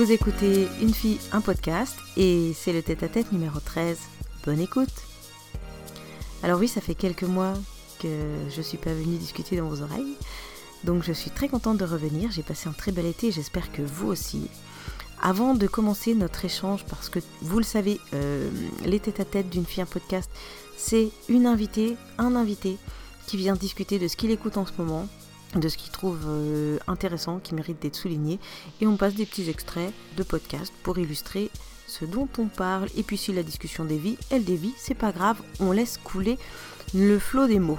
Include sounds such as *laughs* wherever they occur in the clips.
Vous écoutez Une fille, un podcast et c'est le tête-à-tête numéro 13. Bonne écoute Alors oui, ça fait quelques mois que je suis pas venue discuter dans vos oreilles, donc je suis très contente de revenir. J'ai passé un très bel été j'espère que vous aussi. Avant de commencer notre échange, parce que vous le savez, euh, les tête-à-tête d'une fille, un podcast, c'est une invitée, un invité qui vient discuter de ce qu'il écoute en ce moment, de ce qu'il trouve euh, intéressant, qui mérite d'être souligné. Et on passe des petits extraits de podcast pour illustrer ce dont on parle. Et puis si la discussion dévie, elle dévie, c'est pas grave, on laisse couler le flot des mots.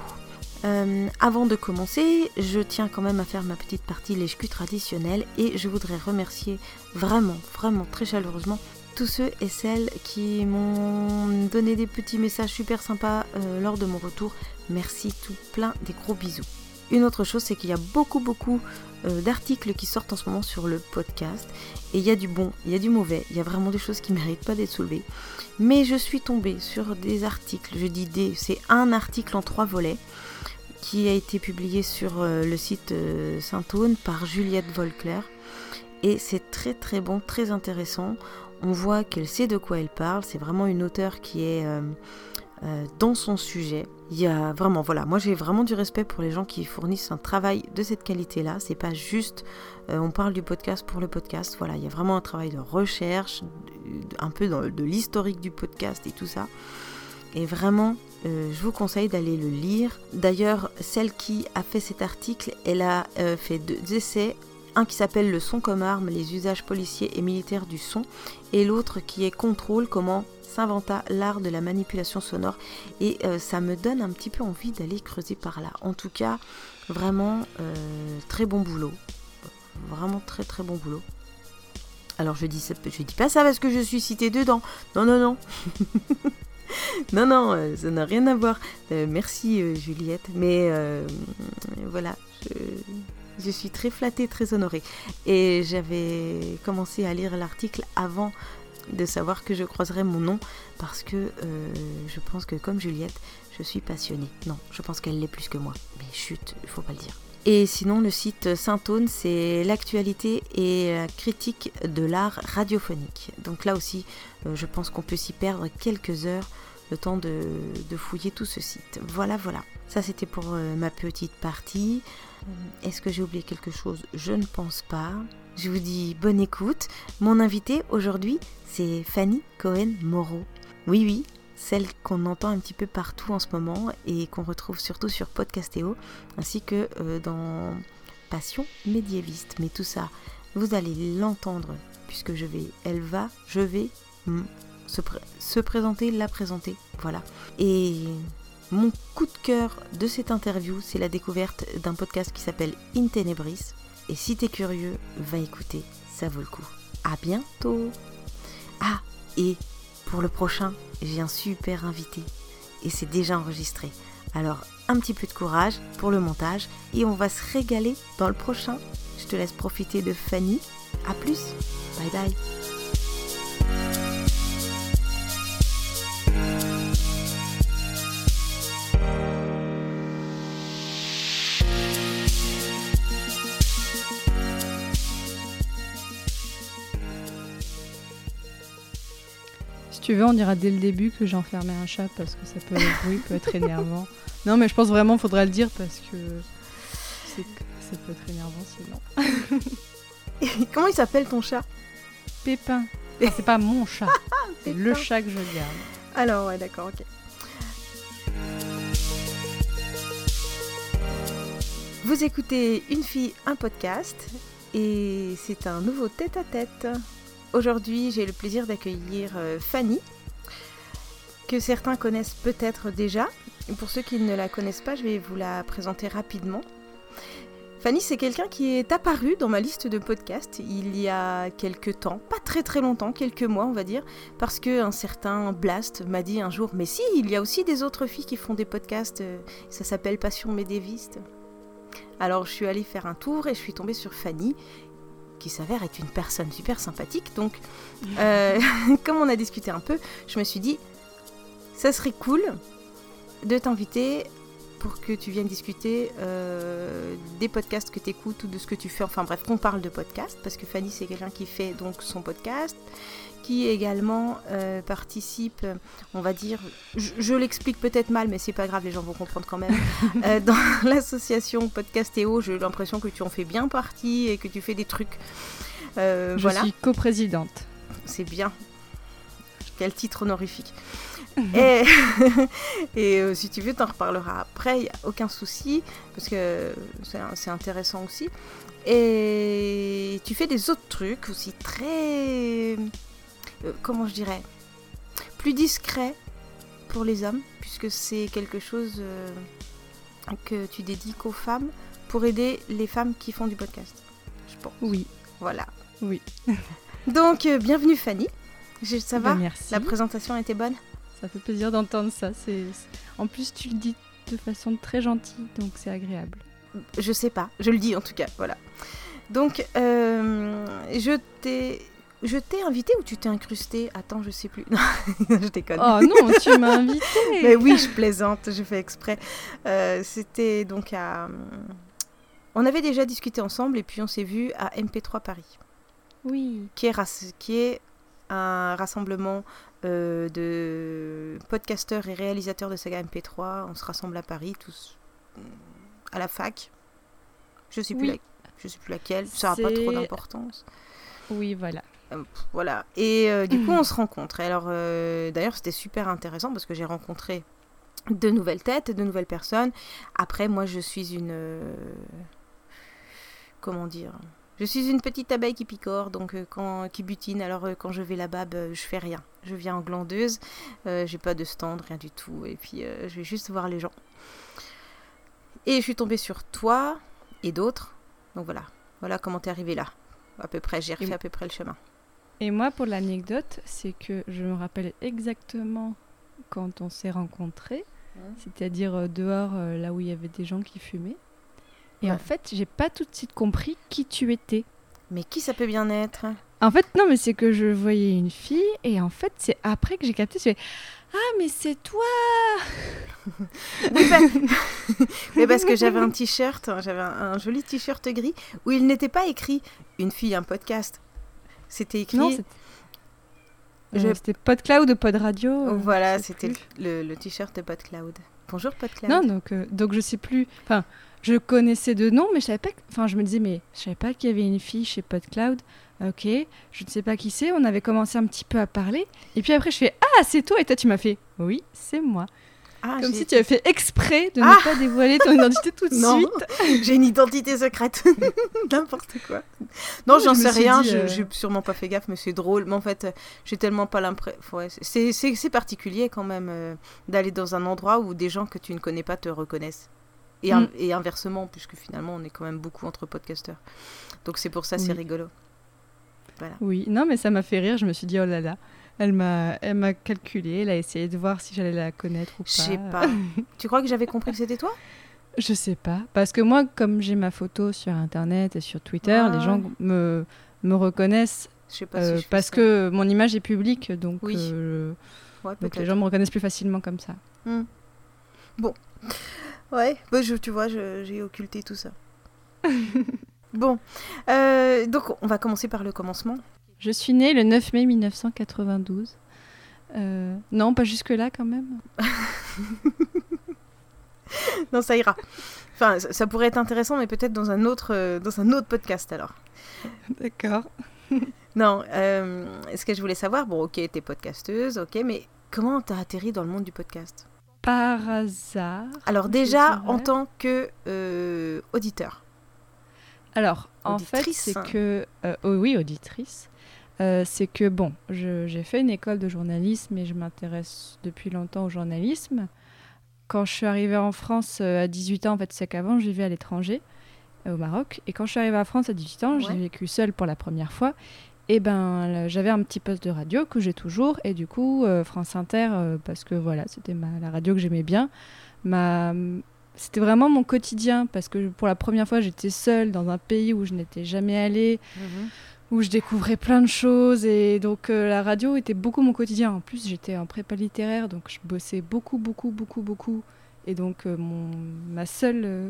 Euh, avant de commencer, je tiens quand même à faire ma petite partie lèche traditionnelle et je voudrais remercier vraiment, vraiment très chaleureusement tous ceux et celles qui m'ont donné des petits messages super sympas euh, lors de mon retour. Merci tout plein des gros bisous. Une autre chose, c'est qu'il y a beaucoup, beaucoup euh, d'articles qui sortent en ce moment sur le podcast. Et il y a du bon, il y a du mauvais, il y a vraiment des choses qui ne méritent pas d'être soulevées. Mais je suis tombée sur des articles, je dis des, c'est un article en trois volets qui a été publié sur euh, le site euh, Saint-Aune par Juliette Volclair. Et c'est très très bon, très intéressant. On voit qu'elle sait de quoi elle parle. C'est vraiment une auteure qui est dans son sujet. Il y a vraiment, voilà, moi j'ai vraiment du respect pour les gens qui fournissent un travail de cette qualité-là. C'est pas juste, euh, on parle du podcast pour le podcast. Voilà, il y a vraiment un travail de recherche, un peu dans, de l'historique du podcast et tout ça. Et vraiment, euh, je vous conseille d'aller le lire. D'ailleurs, celle qui a fait cet article, elle a euh, fait deux essais. Un qui s'appelle Le son comme arme, les usages policiers et militaires du son, et l'autre qui est Contrôle, comment s'inventa l'art de la manipulation sonore et euh, ça me donne un petit peu envie d'aller creuser par là. En tout cas, vraiment euh, très bon boulot. Vraiment très très bon boulot. Alors je dis, dis pas ça parce que je suis citée dedans. Non, non, non. *laughs* non, non, euh, ça n'a rien à voir. merci Juliette. Mais voilà, je, suis très flattée, très honorée. Et j'avais commencé à lire l'article avant de savoir que je croiserai mon nom parce que euh, je pense que comme Juliette, je suis passionnée. Non, je pense qu'elle l'est plus que moi. Mais chut, il faut pas le dire. Et sinon, le site Saint-Aune, c'est l'actualité et la critique de l'art radiophonique. Donc là aussi, euh, je pense qu'on peut s'y perdre quelques heures le temps de, fouiller tout ce site. Voilà, voilà. Ça, c'était pour euh, ma petite partie. Est-ce que j'ai oublié quelque chose? Je ne pense pas. Je vous dis bonne écoute. Mon invité aujourd'hui, c'est Fanny Cohen-Moreau. Oui, oui, celle qu'on entend un petit peu partout en ce moment et qu'on retrouve surtout sur Podcastéo, ainsi que euh, dans Passion médiéviste. Mais tout ça, vous allez l'entendre puisque je vais, elle va, je vais se présenter, la présenter. Voilà. Et mon coup de cœur de cette interview, c'est la découverte d'un podcast qui s'appelle In Tenebris. Et si t'es curieux, va écouter, ça vaut le coup. À bientôt Ah, et pour le prochain, j'ai un super invité. Et c'est déjà enregistré. Alors, un petit peu de courage pour le montage et on va se régaler dans le prochain. Je te laisse profiter de Fanny. A plus. Bye bye. Tu veux, on dira dès le début que j'ai enfermé un chat parce que ça peut, oui, peut être énervant. Non, mais je pense vraiment qu'il faudra le dire parce que ça peut être énervant sinon. Comment il s'appelle ton chat? Pépin. c'est pas mon chat, *laughs* c'est le chat que je garde. Alors, ouais, d'accord, ok. Vous écoutez Une fille, un podcast et c'est un nouveau tête-à-tête. tête à tête Aujourd'hui, j'ai le plaisir d'accueillir euh, Fanny, que certains connaissent peut-être déjà. Pour ceux qui ne la connaissent pas, je vais vous la présenter rapidement. Fanny, c'est quelqu'un qui est apparu dans ma liste de podcasts il y a quelques temps, pas très très longtemps, quelques mois on va dire, parce que un certain Blast m'a dit un jour, mais si, il y a aussi des autres filles qui font des podcasts, euh, ça s'appelle Passion Médéviste. Alors je suis allée faire un tour et je suis tombée sur Fanny qui s'avère être une personne super sympathique. Donc, euh, *laughs* comme on a discuté un peu, je me suis dit, ça serait cool de t'inviter pour que tu viennes discuter euh, des podcasts que tu écoutes ou de ce que tu fais. Enfin bref, qu'on parle de podcast, parce que Fanny, c'est quelqu'un qui fait donc son podcast, qui également euh, participe, on va dire, je, l'explique peut-être mal, mais c'est pas grave, les gens vont comprendre quand même, *laughs* euh, dans l'association Podcastéo. J'ai l'impression que tu en fais bien partie et que tu fais des trucs. je suis coprésidente. C'est bien. Quel titre honorifique. *laughs* et, *laughs* et euh, si tu veux, t'en reparleras après, il n'y a aucun souci, parce que c'est intéressant aussi. Et tu fais des autres trucs aussi très. Euh, comment je dirais Plus discrets pour les hommes, puisque c'est quelque chose euh, que tu dédies aux femmes pour aider les femmes qui font du podcast. Je pense. Oui. Voilà. Oui. *laughs* Donc, bienvenue Fanny. Ça va? ben, Merci. La présentation était bonne? Ça fait plaisir d'entendre ça. C'est En plus, tu le dis de façon très gentille, donc c'est agréable. Je sais pas, je le dis en tout cas, voilà. Donc, euh, je t'ai... Je t'ai invité ou tu t'es incrusté? Attends, je sais plus. *laughs* je déconne. Oh non, tu m'as invité. *laughs* Mais oui, je plaisante, je fais exprès. Euh, c'était donc à. On avait déjà discuté ensemble et puis on s'est vu à MP3 Paris. Oui. Qui est, qui est un rassemblement euh, de podcasteurs et réalisateurs de saga MP3. On se rassemble à Paris, tous à la fac. Je sais plus, je sais plus laquelle. Ça n'a pas trop d'importance. Oui, voilà. Euh, voilà. Et euh, du coup, on se rencontre. alors, d'ailleurs, c'était super intéressant parce que j'ai rencontré de nouvelles têtes, de nouvelles personnes. Après, moi, je suis une. comment dire je suis une petite abeille qui picore, donc euh, quand, qui butine. Alors euh, quand je vais là-bas, bah, je fais rien. Je viens en glandeuse, euh, j'ai pas de stand, rien du tout. Et puis je vais juste voir les gens. Et je suis tombée sur toi et d'autres. Donc voilà, voilà comment t'es arrivé là. À peu près, j'ai refait à peu près le chemin. Et moi, pour l'anecdote, c'est que je me rappelle exactement quand on s'est rencontrés, c'est-à-dire dehors, là où il y avait des gens qui fumaient. Et en fait, j'ai pas tout de suite compris qui tu étais. Mais qui ça peut bien être? En fait, non, mais c'est que je voyais une fille et en fait, c'est après que j'ai capté, je ah, mais c'est toi *laughs* oui, *laughs* mais parce que j'avais un t-shirt, hein, j'avais un, joli t-shirt gris où il n'était pas écrit une fille, un podcast. C'était écrit. Non, c'était PodCloud ou Pod Radio. Euh, voilà, c'était le, t-shirt de PodCloud. Bonjour PodCloud. Non, donc, euh, donc je sais plus. Enfin, je connaissais de nom, mais je savais pas. Enfin, je me disais, mais je savais pas qu'il y avait une fille chez PodCloud. Ok, je ne sais pas qui c'est. On avait commencé un petit peu à parler. Et puis après, je fais Ah, c'est toi Et toi, tu m'as fait Oui, c'est moi. Ah, Comme si tu avais fait exprès de ne ah pas dévoiler ton *laughs* identité tout de suite. J'ai une identité secrète. *laughs* N'importe quoi. Non, j'en sais rien. Je J'ai euh, sûrement pas fait gaffe, mais c'est drôle. Mais en fait, j'ai tellement pas l'impression. Ouais, c'est particulier quand même euh, d'aller dans un endroit où des gens que tu ne connais pas te reconnaissent. Mm. Et, inversement, puisque finalement, on est quand même beaucoup entre podcasteurs. Donc c'est pour ça, c'est rigolo. Voilà. Oui, non, mais ça m'a fait rire. Je me suis dit, oh là là, elle m'a, elle m'a calculé, elle a essayé de voir si j'allais la connaître ou pas. Je sais pas. *laughs* tu crois que j'avais compris que c'était toi? Je sais pas. Parce que moi, comme j'ai ma photo sur Internet et sur Twitter, les gens me, me reconnaissent je sais pas euh, parce que mon image est publique, donc, oui. Euh, donc les gens me reconnaissent plus facilement comme ça. Hmm. Bon. Ouais, bah, je, tu vois, j'ai occulté tout ça. *laughs* bon, euh, donc on va commencer par le commencement. Je suis née le 9 mai 1992. Euh, non, pas jusque-là quand même. *laughs* non, ça ira. Enfin, ça pourrait être intéressant, mais peut-être dans un autre, euh, dans un autre podcast alors. D'accord. *laughs* non, ce que je voulais savoir, bon, ok, t'es podcasteuse, ok, mais comment t'as atterri dans le monde du podcast? Par hasard. Alors déjà en tant que euh, auditeur. Alors en fait c'est que euh, oh oui auditrice. Euh, c'est que bon, j'ai fait une école de journalisme et je m'intéresse depuis longtemps au journalisme. Quand je suis arrivée en France à 18 ans, en fait, c'est qu'avant, je vivais à l'étranger, au Maroc. Et quand je suis arrivée en France à 18 ans, j'ai vécu seule pour la première fois et ben j'avais un petit poste de radio que j'ai toujours et du coup euh, France Inter euh, parce que voilà c'était la radio que j'aimais bien ma c'était vraiment mon quotidien parce que pour la première fois j'étais seule dans un pays où je n'étais jamais allée mhm. Où je découvrais plein de choses et donc euh, la radio était beaucoup mon quotidien en plus j'étais en prépa littéraire donc je bossais beaucoup beaucoup beaucoup beaucoup Et donc, euh, mon, ma, seule, euh,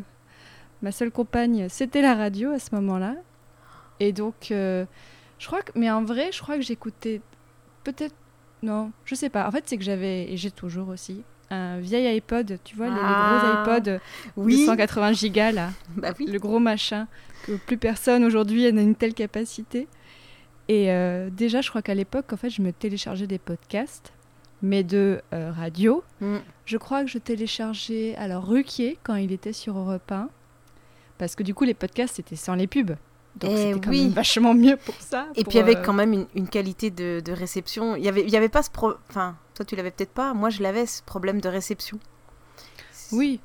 ma seule compagne, c'était la radio à ce moment-là. Et donc, je crois que. Mais en vrai, je crois que j'écoutais. Peut-être. Non, je sais pas. En fait, c'est que j'avais. Et j'ai toujours aussi. Un vieil iPod, tu vois, les, les Ah, gros iPods Oui. de 180 gigas là Bah oui. le gros machin que plus personne aujourd'hui n'a une telle capacité. Et euh, déjà, je crois qu'à l'époque, en fait, je me téléchargeais des podcasts, mais de euh, radio. Mm. Je crois que je téléchargeais alors Ruquier quand il était sur Europe 1, parce que du coup, les podcasts c'était sans les pubs. Donc Eh c'était quand oui. même vachement mieux pour ça. Et pour, puis avec euh, quand même une, une qualité de, de réception. Il y avait, il y avait pas ce pro... Enfin, toi tu l'avais peut-être pas. Moi je l'avais ce problème de réception. Oui,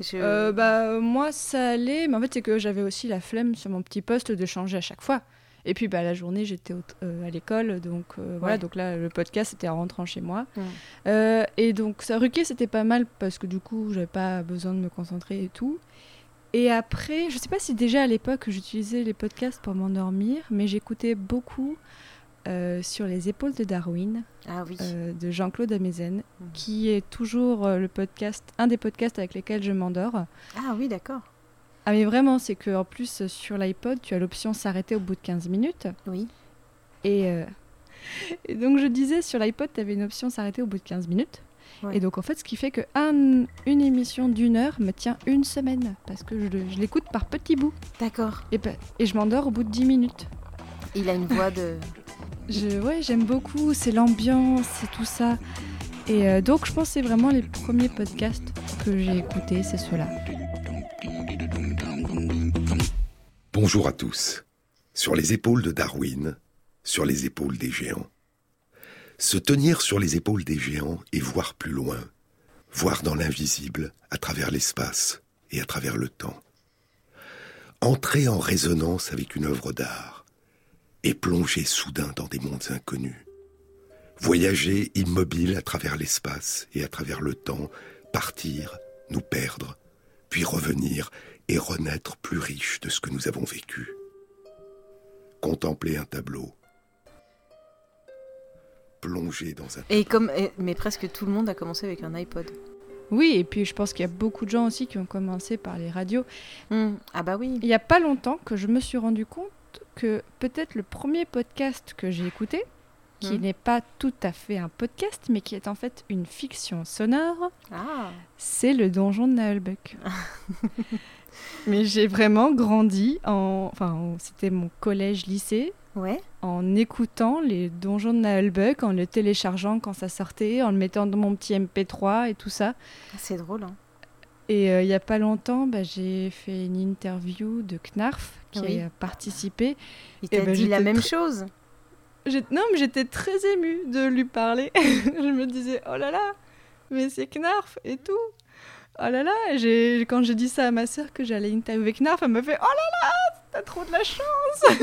Je- Euh, bah, moi ça allait, mais en fait c'est que j'avais aussi la flemme sur mon petit poste de changer à chaque fois. Et puis bah, la journée j'étais euh, à l'école, donc euh, voilà, donc là le podcast c'était en rentrant chez moi. Euh, et donc ça ruquet c'était pas mal parce que du coup j'avais pas besoin de me concentrer et tout. Et après, je sais pas si déjà à l'époque j'utilisais les podcasts pour m'endormir, mais j'écoutais beaucoup euh, sur les épaules de Darwin Ah oui. euh, de Jean-Claude Amezen, Mhm. qui est toujours euh, le podcast, un des podcasts avec lesquels je m'endors. Ah oui, d'accord. Ah mais vraiment, c'est que en plus sur l'iPod, tu as l'option s'arrêter au bout de 15 minutes. Oui. Et, euh, *laughs* et donc je disais, sur l'iPod, tu avais une option s'arrêter au bout de 15 minutes. Ouais. Et donc en fait, ce qui fait que un- une émission d'une heure me tient une semaine, parce que je, l'écoute par petits bouts. D'accord. Et je m'endors au bout de 10 minutes. Il a une voix de. *laughs* Je, ouais, j'aime beaucoup, c'est l'ambiance, c'est tout ça. Et euh, donc je pense que c'est vraiment les premiers podcasts que j'ai écoutés, c'est ceux-là. Bonjour à tous. Sur les épaules de Darwin, sur les épaules des géants. Se tenir sur les épaules des géants et voir plus loin, voir dans l'invisible, à travers l'espace et à travers le temps. Entrer en résonance avec une œuvre d'art et plonger soudain dans des mondes inconnus. Voyager immobile à travers l'espace et à travers le temps, partir, nous perdre, puis revenir et renaître plus riche de ce que nous avons vécu. Contempler un tableau. Plonger dans un... Et comme. Mais presque tout le monde a commencé avec un iPod. Oui, et puis je pense qu'il y a beaucoup de gens aussi qui ont commencé par les radios. Hmm. Ah bah oui. Il n'y a pas longtemps que je me suis rendu compte que peut-être le premier podcast que j'ai écouté, qui Mhm. n'est pas tout à fait un podcast, mais qui est en fait une fiction sonore, Ah. c'est le donjon de Naheulbeuk. *laughs* mais j'ai vraiment grandi en... Enfin, en- c'était mon collège-lycée, Ouais. en écoutant les donjons de Naheulbeuk, en le téléchargeant quand ça sortait, en le mettant dans mon petit MP3 et tout ça. Ah, C'est drôle. Hein. Et euh, il n'y a pas longtemps, bah, j'ai fait une interview de Knarf qui Oui. a participé. Il t'a ben, dit la même chose. Non, mais j'étais très émue de lui parler. *laughs* je me disais, oh là là, mais c'est Knarf et tout. Oh là là, j'ai- quand j'ai dit ça à ma sœur que j'allais interviewer Knarf, elle me fait, oh là là, t'as trop de la chance.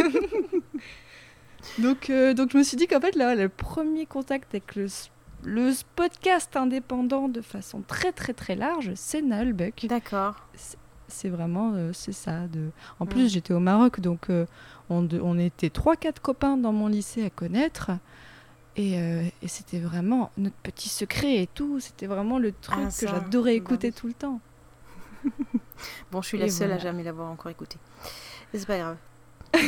*laughs* donc, euh, donc je me suis dit qu'en fait, là, le premier contact avec le, le podcast indépendant de façon très très très large, c'est Nullbuck. D'accord. c'est vraiment euh, c'est ça de en Mm. plus j'étais au Maroc donc euh, on, de- on était trois quatre copains dans mon lycée à connaître et, euh, et c'était vraiment notre petit secret et tout c'était vraiment le truc Ah, que j'adorais bah écouter tout le temps *laughs* Bon, je suis la seule à jamais l'avoir encore écouté. C'est pas grave. *laughs*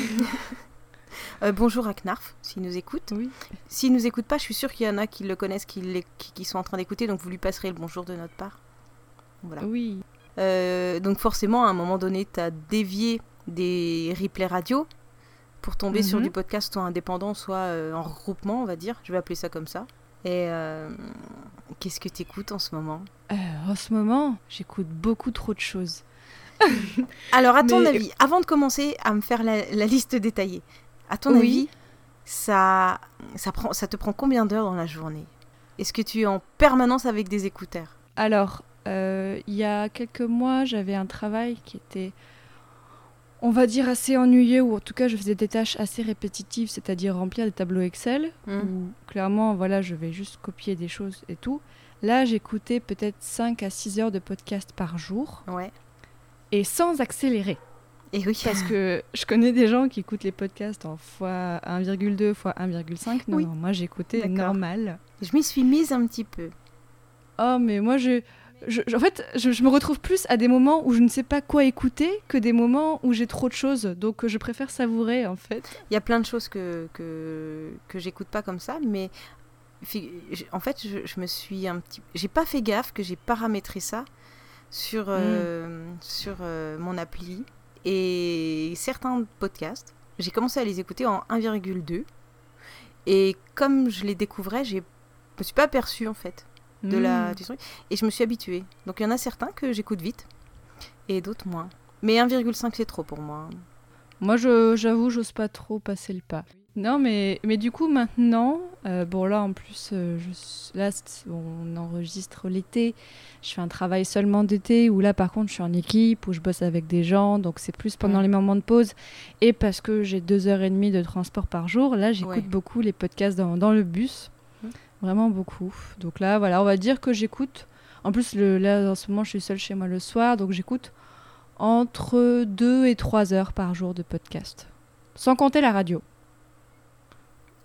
Euh, bonjour à Knarf, s'il nous écoute. oui S'il nous écoute pas, je suis sûre qu'il y en a qui le connaissent, qui sont en train d'écouter, donc vous lui passerez le bonjour de notre part. Voilà. oui Euh, donc forcément, à un moment donné, tu as dévié des replays radio pour tomber sur Mhm. du podcast soit indépendant, soit euh, en regroupement, on va dire. Je vais appeler ça comme ça. Et euh, qu'est-ce que tu écoutes en ce moment? Euh, en ce moment j'écoute beaucoup trop de choses *laughs* Alors, à ton Mais- avis, avant de commencer à me faire la, la liste détaillée, à ton Oui. avis, ça, ça, prend, ça te prend combien d'heures dans la journée? Est-ce que tu es en permanence avec des écouteurs? Alors, euh, il y a quelques mois, j'avais un travail qui était, on va dire, assez ennuyeux, ou en tout cas, je faisais des tâches assez répétitives, c'est-à-dire remplir des tableaux Excel, Hmm. où clairement, voilà, je vais juste copier des choses et tout. Là, j'écoutais peut-être 5 à 6 heures de podcast par jour, Ouais. et sans accélérer. Et oui. Parce que je connais des gens qui écoutent les podcasts en fois 1,2, fois 1,5. Non, Oui. non, moi j'écoutais normal. Je m'y suis mise un petit peu. Oh, mais moi, je... je- je- en fait, je, je me retrouve plus à des moments où je ne sais pas quoi écouter que des moments où j'ai trop de choses. Donc, je préfère savourer, en fait. Il y a plein de choses que, que, que j'écoute pas comme ça, mais en fait, je, je me suis un petit. J'ai pas fait gaffe que j'ai paramétré ça sur, euh, sur euh, mon appli. Et certains podcasts, j'ai commencé à les écouter en 1,2. Et comme je les découvrais, je me suis pas aperçue en fait de la, Mm. du truc. Et je me suis habituée. Donc il y en a certains que j'écoute vite et d'autres moins. Mais 1,5 c'est trop pour moi. Moi, je- j'avoue, j'ose pas trop passer le pas. Non, mais, mais du coup, maintenant, euh, bon, là, en plus, euh, je, là, on enregistre l'été. Je fais un travail seulement d'été, où là, par contre, je suis en équipe, où je bosse avec des gens, donc c'est plus pendant les moments de pause. Et parce que j'ai deux heures et demie de transport par jour, là, j'écoute Ouais. beaucoup les podcasts dans, dans le bus. Vraiment beaucoup. Donc là, voilà, on va dire que j'écoute. En plus, le, là, en ce moment, je suis seule chez moi le soir, donc j'écoute entre 2 et 3 heures par jour de podcast. Sans compter la radio.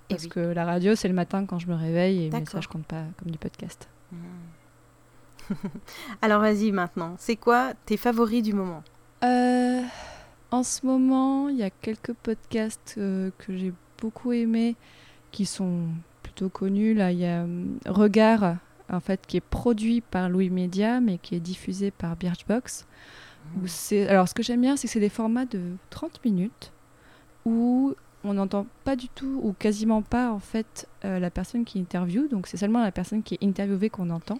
Et Parce oui. que la radio, c'est le matin quand je me réveille, et mais ça, je compte pas comme du podcast. *laughs* Alors vas-y maintenant, c'est quoi tes favoris du moment? Euh, en ce moment, il y a quelques podcasts euh, que j'ai beaucoup aimés, qui sont plutôt connus. Là, il y a hum, Regard, en fait, qui est produit par Louis Media, mais qui est diffusé par Birchbox. Où c'est... Alors, ce que j'aime bien, c'est que c'est des formats de 30 minutes où on n'entend pas du tout ou quasiment pas en fait euh, la personne qui interviewe. Donc, c'est seulement la personne qui est interviewée qu'on entend.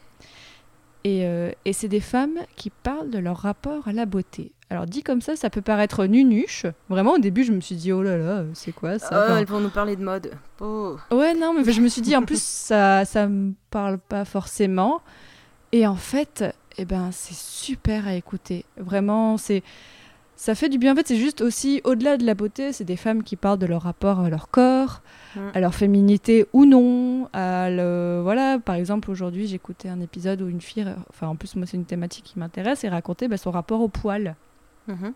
Et, euh, et c'est des femmes qui parlent de leur rapport à la beauté. Alors, dit comme ça, ça peut paraître nunuche. Vraiment, au début, je me suis dit, oh là là, c'est quoi ça? Oh, Enfin, elles vont nous parler de mode. Oh. Ouais, non, mais je me suis dit, en plus, *laughs* ça, ça me parle pas forcément. Et en fait, eh ben, c'est super à écouter. Vraiment, c'est. Ça fait du bien. En fait, c'est juste aussi, au-delà de la beauté, c'est des femmes qui parlent de leur rapport à leur corps, Mm. à leur féminité ou non. À le... Voilà, par exemple, aujourd'hui, j'écoutais un épisode où une fille, enfin, en plus, moi, c'est une thématique qui m'intéresse, et racontait bah, son rapport au poil. Mhm.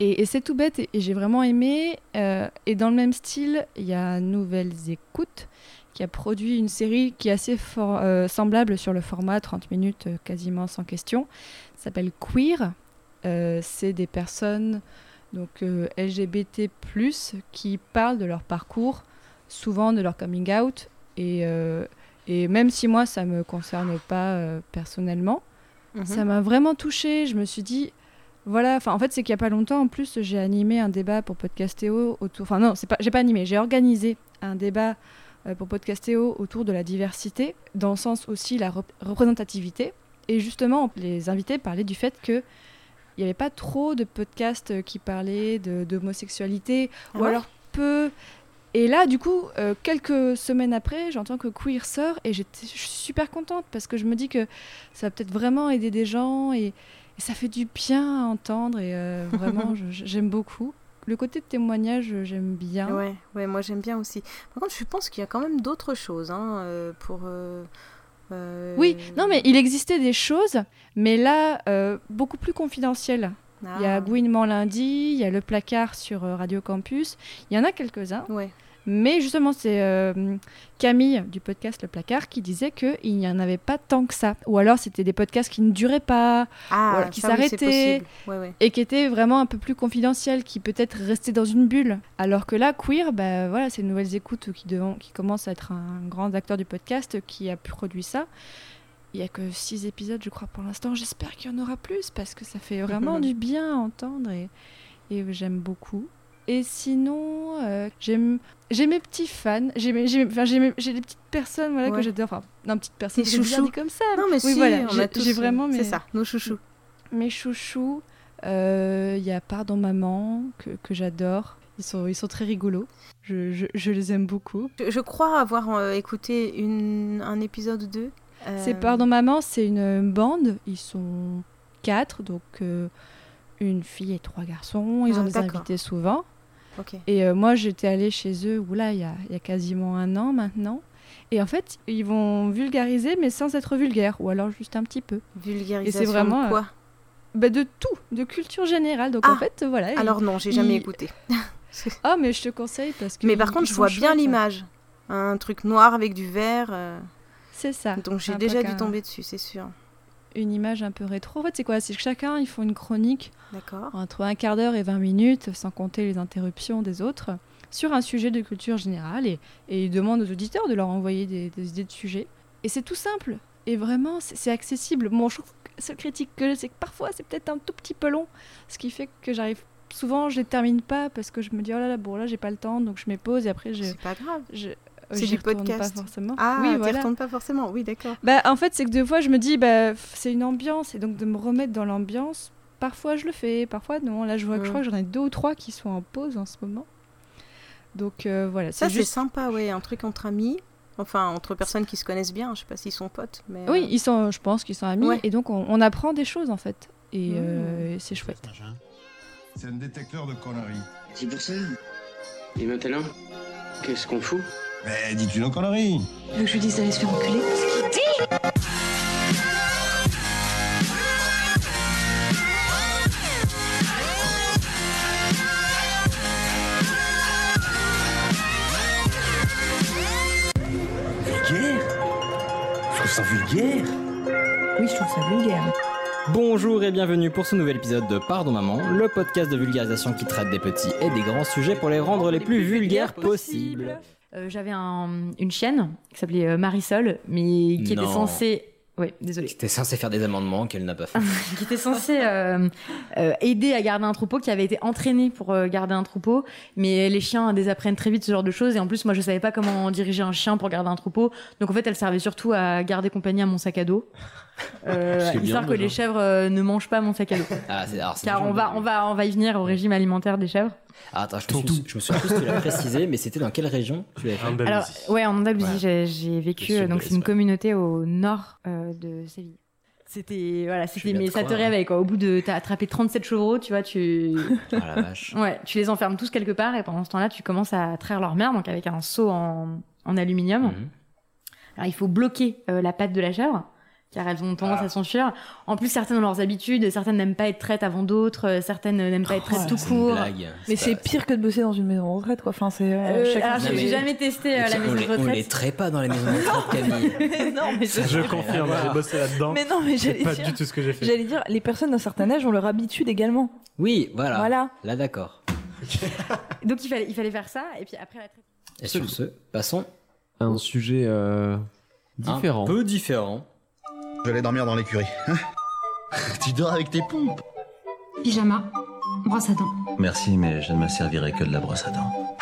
Et, et c'est tout bête, et, et j'ai vraiment aimé. euh, et dans le même style, il y a Nouvelles Écoutes, qui a produit une série qui est assez for- euh, semblable sur le format 30 minutes, euh, quasiment sans question. Ça s'appelle Queer. C'est des personnes donc LGBT+, qui parlent de leur parcours, souvent de leur coming out. Et, et même si moi, ça me concerne pas personnellement, Mhm. ça m'a vraiment touchée. Je me suis dit, voilà, enfin en fait c'est qu'il y a pas longtemps en plus j'ai animé un débat pour Podcastéo autour, enfin non c'est pas, j'ai pas animé, j'ai organisé un débat euh, pour Podcastéo autour de la diversité, dans le sens aussi la rep- représentativité. Et justement les invités parlaient du fait que il n'y avait pas trop de podcasts qui parlaient d'homosexualité Ah ou ouais alors peu. Et là, du coup, euh, quelques semaines après, j'entends que Queer sort et j'étais, je suis super contente parce que je me dis que ça va peut-être vraiment aider des gens et, et ça fait du bien à entendre et euh, vraiment, *laughs* j'aime beaucoup. Le côté de témoignage, euh, j'aime bien. Ouais, ouais, moi j'aime bien aussi. Par contre, je pense qu'il y a quand même d'autres choses hein, euh, pour. euh, euh, Oui, non, mais il existait des choses, mais là, beaucoup plus confidentielles. Il y a Ah, Gouinement lundi, il y a Le Placard sur Radio Campus. Il y en a quelques-uns. Ouais. Mais justement, c'est euh, Camille du podcast Le Placard qui disait qu'il n'y en avait pas tant que ça. Ou alors, c'était des podcasts qui ne duraient pas Ah, Voilà, qui oui. Ouais, ouais. et qui étaient vraiment un peu plus confidentiels, qui peut-être restaient dans une bulle. Alors que là, Queer, bah, voilà, c'est Nouvelles Écoutes qui, devant- qui commence à être un grand acteur du podcast qui a produit ça. Il n'y a que six épisodes, je crois, pour l'instant. J'espère qu'il y en aura plus parce que ça fait vraiment *laughs* du bien à entendre et, et j'aime beaucoup. Et sinon, euh, j'aime j'ai mes petits fans, j'ai mes- petites personnes voilà, que j'adore. Enfin, non, petites personnes, c'est chouchous. comme ça. Non, mais oui, si, voilà, j'ai- j'ai vraiment C'est mes- ça, nos chouchous. mes chouchous, euh, il y a Pardon Maman, que, que j'adore. Ils sont, ils sont très rigolos. Je, je- je les aime beaucoup. Je, je crois avoir euh, écouté une, un épisode ou deux. C'est Euh, Pardon Maman, c'est une bande. Ils sont quatre, donc euh, une fille et trois garçons. Ils Ah, ont des invités souvent. Et euh, moi, j'étais allée chez eux, oula, il y a, il y a quasiment un an maintenant. Et en fait, ils vont vulgariser, mais sans être vulgaires, ou alors juste un petit peu. Vulgarisation vraiment, de quoi Bah, de tout, de culture générale. Donc Ah, en fait, voilà. Alors non, j'ai jamais il- écouté. *laughs* Ah, mais je te conseille parce que. Mais par contre, je vois bien l'image. Un truc noir avec du vert. euh, C'est ça. Donc j'ai déjà dû tomber dessus, c'est sûr. Une image un peu rétro. En fait, c'est quoi? C'est que chacun, ils font une chronique entre un quart d'heure et 20 minutes, sans compter les interruptions des autres, sur un sujet de culture générale. Et, et ils demandent aux auditeurs de leur envoyer des, des idées de sujets. Et c'est tout simple. Et vraiment, c'est accessible. Bon, je trouve que seule critique que j'ai, c'est que parfois, c'est peut-être un tout petit peu long. Ce qui fait que j'arrive. Souvent, je les termine pas parce que je me dis, oh là là, bon, là, j'ai pas le temps, donc je pause et après, je. C'est pas grave. je C'est j'y du retourne podcast. Pas forcément. Ah, oui, tu voilà. retournes pas forcément. Oui, d'accord. Bah, en fait, c'est que deux fois, je me dis, bah, c'est une ambiance, et donc de me remettre dans l'ambiance, parfois je le fais, parfois non. Là, je vois que je Ouais. crois que j'en ai deux ou trois qui sont en pause en ce moment. Donc euh, voilà, Ça, c'est c'est juste. sympa, ouais. Un truc entre amis. Enfin, entre personnes qui se connaissent bien. Je sais pas s'ils sont potes, mais. Oui, euh, ils sont, je pense qu'ils sont amis, Ouais. et donc on, on apprend des choses en fait, et Mmh. euh, c'est chouette. C'est un détecteur de conneries. C'est pour ça. Et maintenant, qu'est-ce qu'on fout? Mais dis-tu nos conneries Tu veux que je lui dise d'aller se faire enculer Vulgaire Je trouve ça vulgaire Oui, je trouve ça vulgaire. Bonjour et bienvenue pour ce nouvel épisode de Pardon Maman, le podcast de vulgarisation qui traite des petits et des grands sujets pour les rendre les plus vulgaires possibles. Euh, J'avais un- une chienne qui s'appelait euh, Marisol, mais qui était censée. Oui, désolé. C'était censé faire des amendements qu'elle n'a pas fait. *laughs* qui était censée euh, euh, aider à garder un troupeau, qui avait été entraînée pour garder un troupeau. Mais les chiens désapprennent très vite ce genre de choses. Et en plus, moi, je savais pas comment diriger un chien pour garder un troupeau. Donc en fait, elle servait surtout à garder compagnie à mon sac à dos. Euh, bien, histoire que déjà. les chèvres euh, ne mangent pas mon sac à dos. Ah, c'est, alors, c'est Car on va, on, va, on va y venir au régime alimentaire des chèvres. Ah, attends, je me, suis, je me souviens plus si tu l'as précisé, mais c'était dans quelle région tu l'avais fait Alors, ouais, en Andalousie, Ouais. j'ai- j'ai vécu. Euh, donc, c'est une communauté au nord euh, de Séville. C'était voilà, c'était mais ça te croire, hein. réveille quoi. Au bout de t'as attrapé 37 chevreaux, tu vois, tu Ah la vache. *laughs* ouais, tu les enfermes tous quelque part et pendant ce temps-là, tu commences à traire leur mère donc avec un seau en, en aluminium. Mhm. Alors il faut bloquer euh, la patte de la chèvre car elles ont tendance Ah. à s'enfuir. En plus, certaines ont leurs habitudes, certaines n'aiment pas être traites avant d'autres, euh, certaines n'aiment pas être traites Oh, tout C'est une court. Mais c'est pire que de bosser dans une maison de retraite, quoi. Enfin, c'est. euh, Euh, chacun alors, Non, j'ai mais- j'ai jamais testé euh, la on, maison de les, on les retraite. traite pas dans les maisons de *laughs* retraite, Camille. non, mais je- Je confirme, j'ai bossé là-dedans. Mais non, mais j'allais pas dire. du tout ce que j'ai fait. J'allais dire, les personnes d'un certain âge ont leur habitude également. Oui, voilà. Voilà. Là, d'accord. *laughs* Donc il fallait il fallait faire ça et puis après la traite. Et sur ce, passons Un sujet euh, différent. un peu différent. J'allais dormir dans l'écurie. Hein *laughs* tu dors avec tes pompes Pyjama, brosse à dents. Merci, mais je ne me servirai que de la brosse à dents.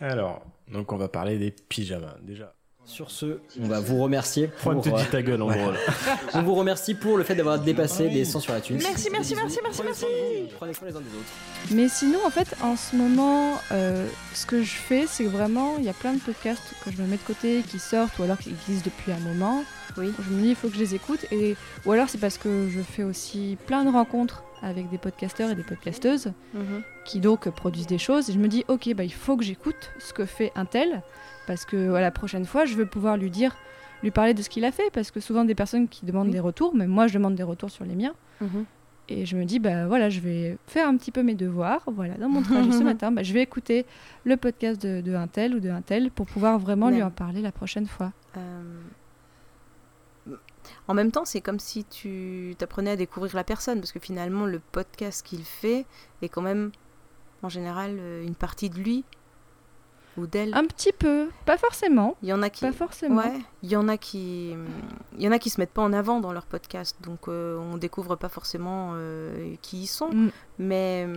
Alors, donc on va parler des pyjamas. Déjà, Sur ce, on va vous remercier pour... Te dit ta gueule en gros. *laughs* On vous remercie pour le fait d'avoir dépassé les 100 sur la thune. Merci, merci, merci, merci, merci. Prenez soin les uns des autres. Mais sinon, en fait, en ce moment, euh, ce que je fais, c'est que vraiment, il y a plein de podcasts que je me mets de côté, qui sortent, ou alors qui existent depuis un moment. Oui. Je me dis, il faut que je les écoute. Et... Ou alors, c'est parce que je fais aussi plein de rencontres avec des podcasteurs et des podcasteuses Mhm. qui donc produisent des choses. Et je me dis, ok, bah, il faut que j'écoute ce que fait un tel, parce que à la prochaine fois, je veux pouvoir lui dire, lui parler de ce qu'il a fait, parce que souvent des personnes qui demandent Oui. des retours, mais moi, je demande des retours sur les miens. Mhm. Et je me dis, bah voilà, je vais faire un petit peu mes devoirs. Voilà, dans mon trajet ce *laughs* matin, bah, je vais écouter le podcast de, de un tel ou de un tel pour pouvoir vraiment lui en parler la prochaine fois. Euh, En même temps, c'est comme si tu t'apprenais à découvrir la personne, parce que finalement, le podcast qu'il fait est quand même, en général, euh, une partie de lui ou d'elle. Un petit peu, pas forcément, Il y en a qui, pas forcément. ouais, il y en a qui, il y en a qui se mettent pas en avant dans leur podcast, donc euh, on découvre pas forcément euh, qui ils sont. Mm. Mais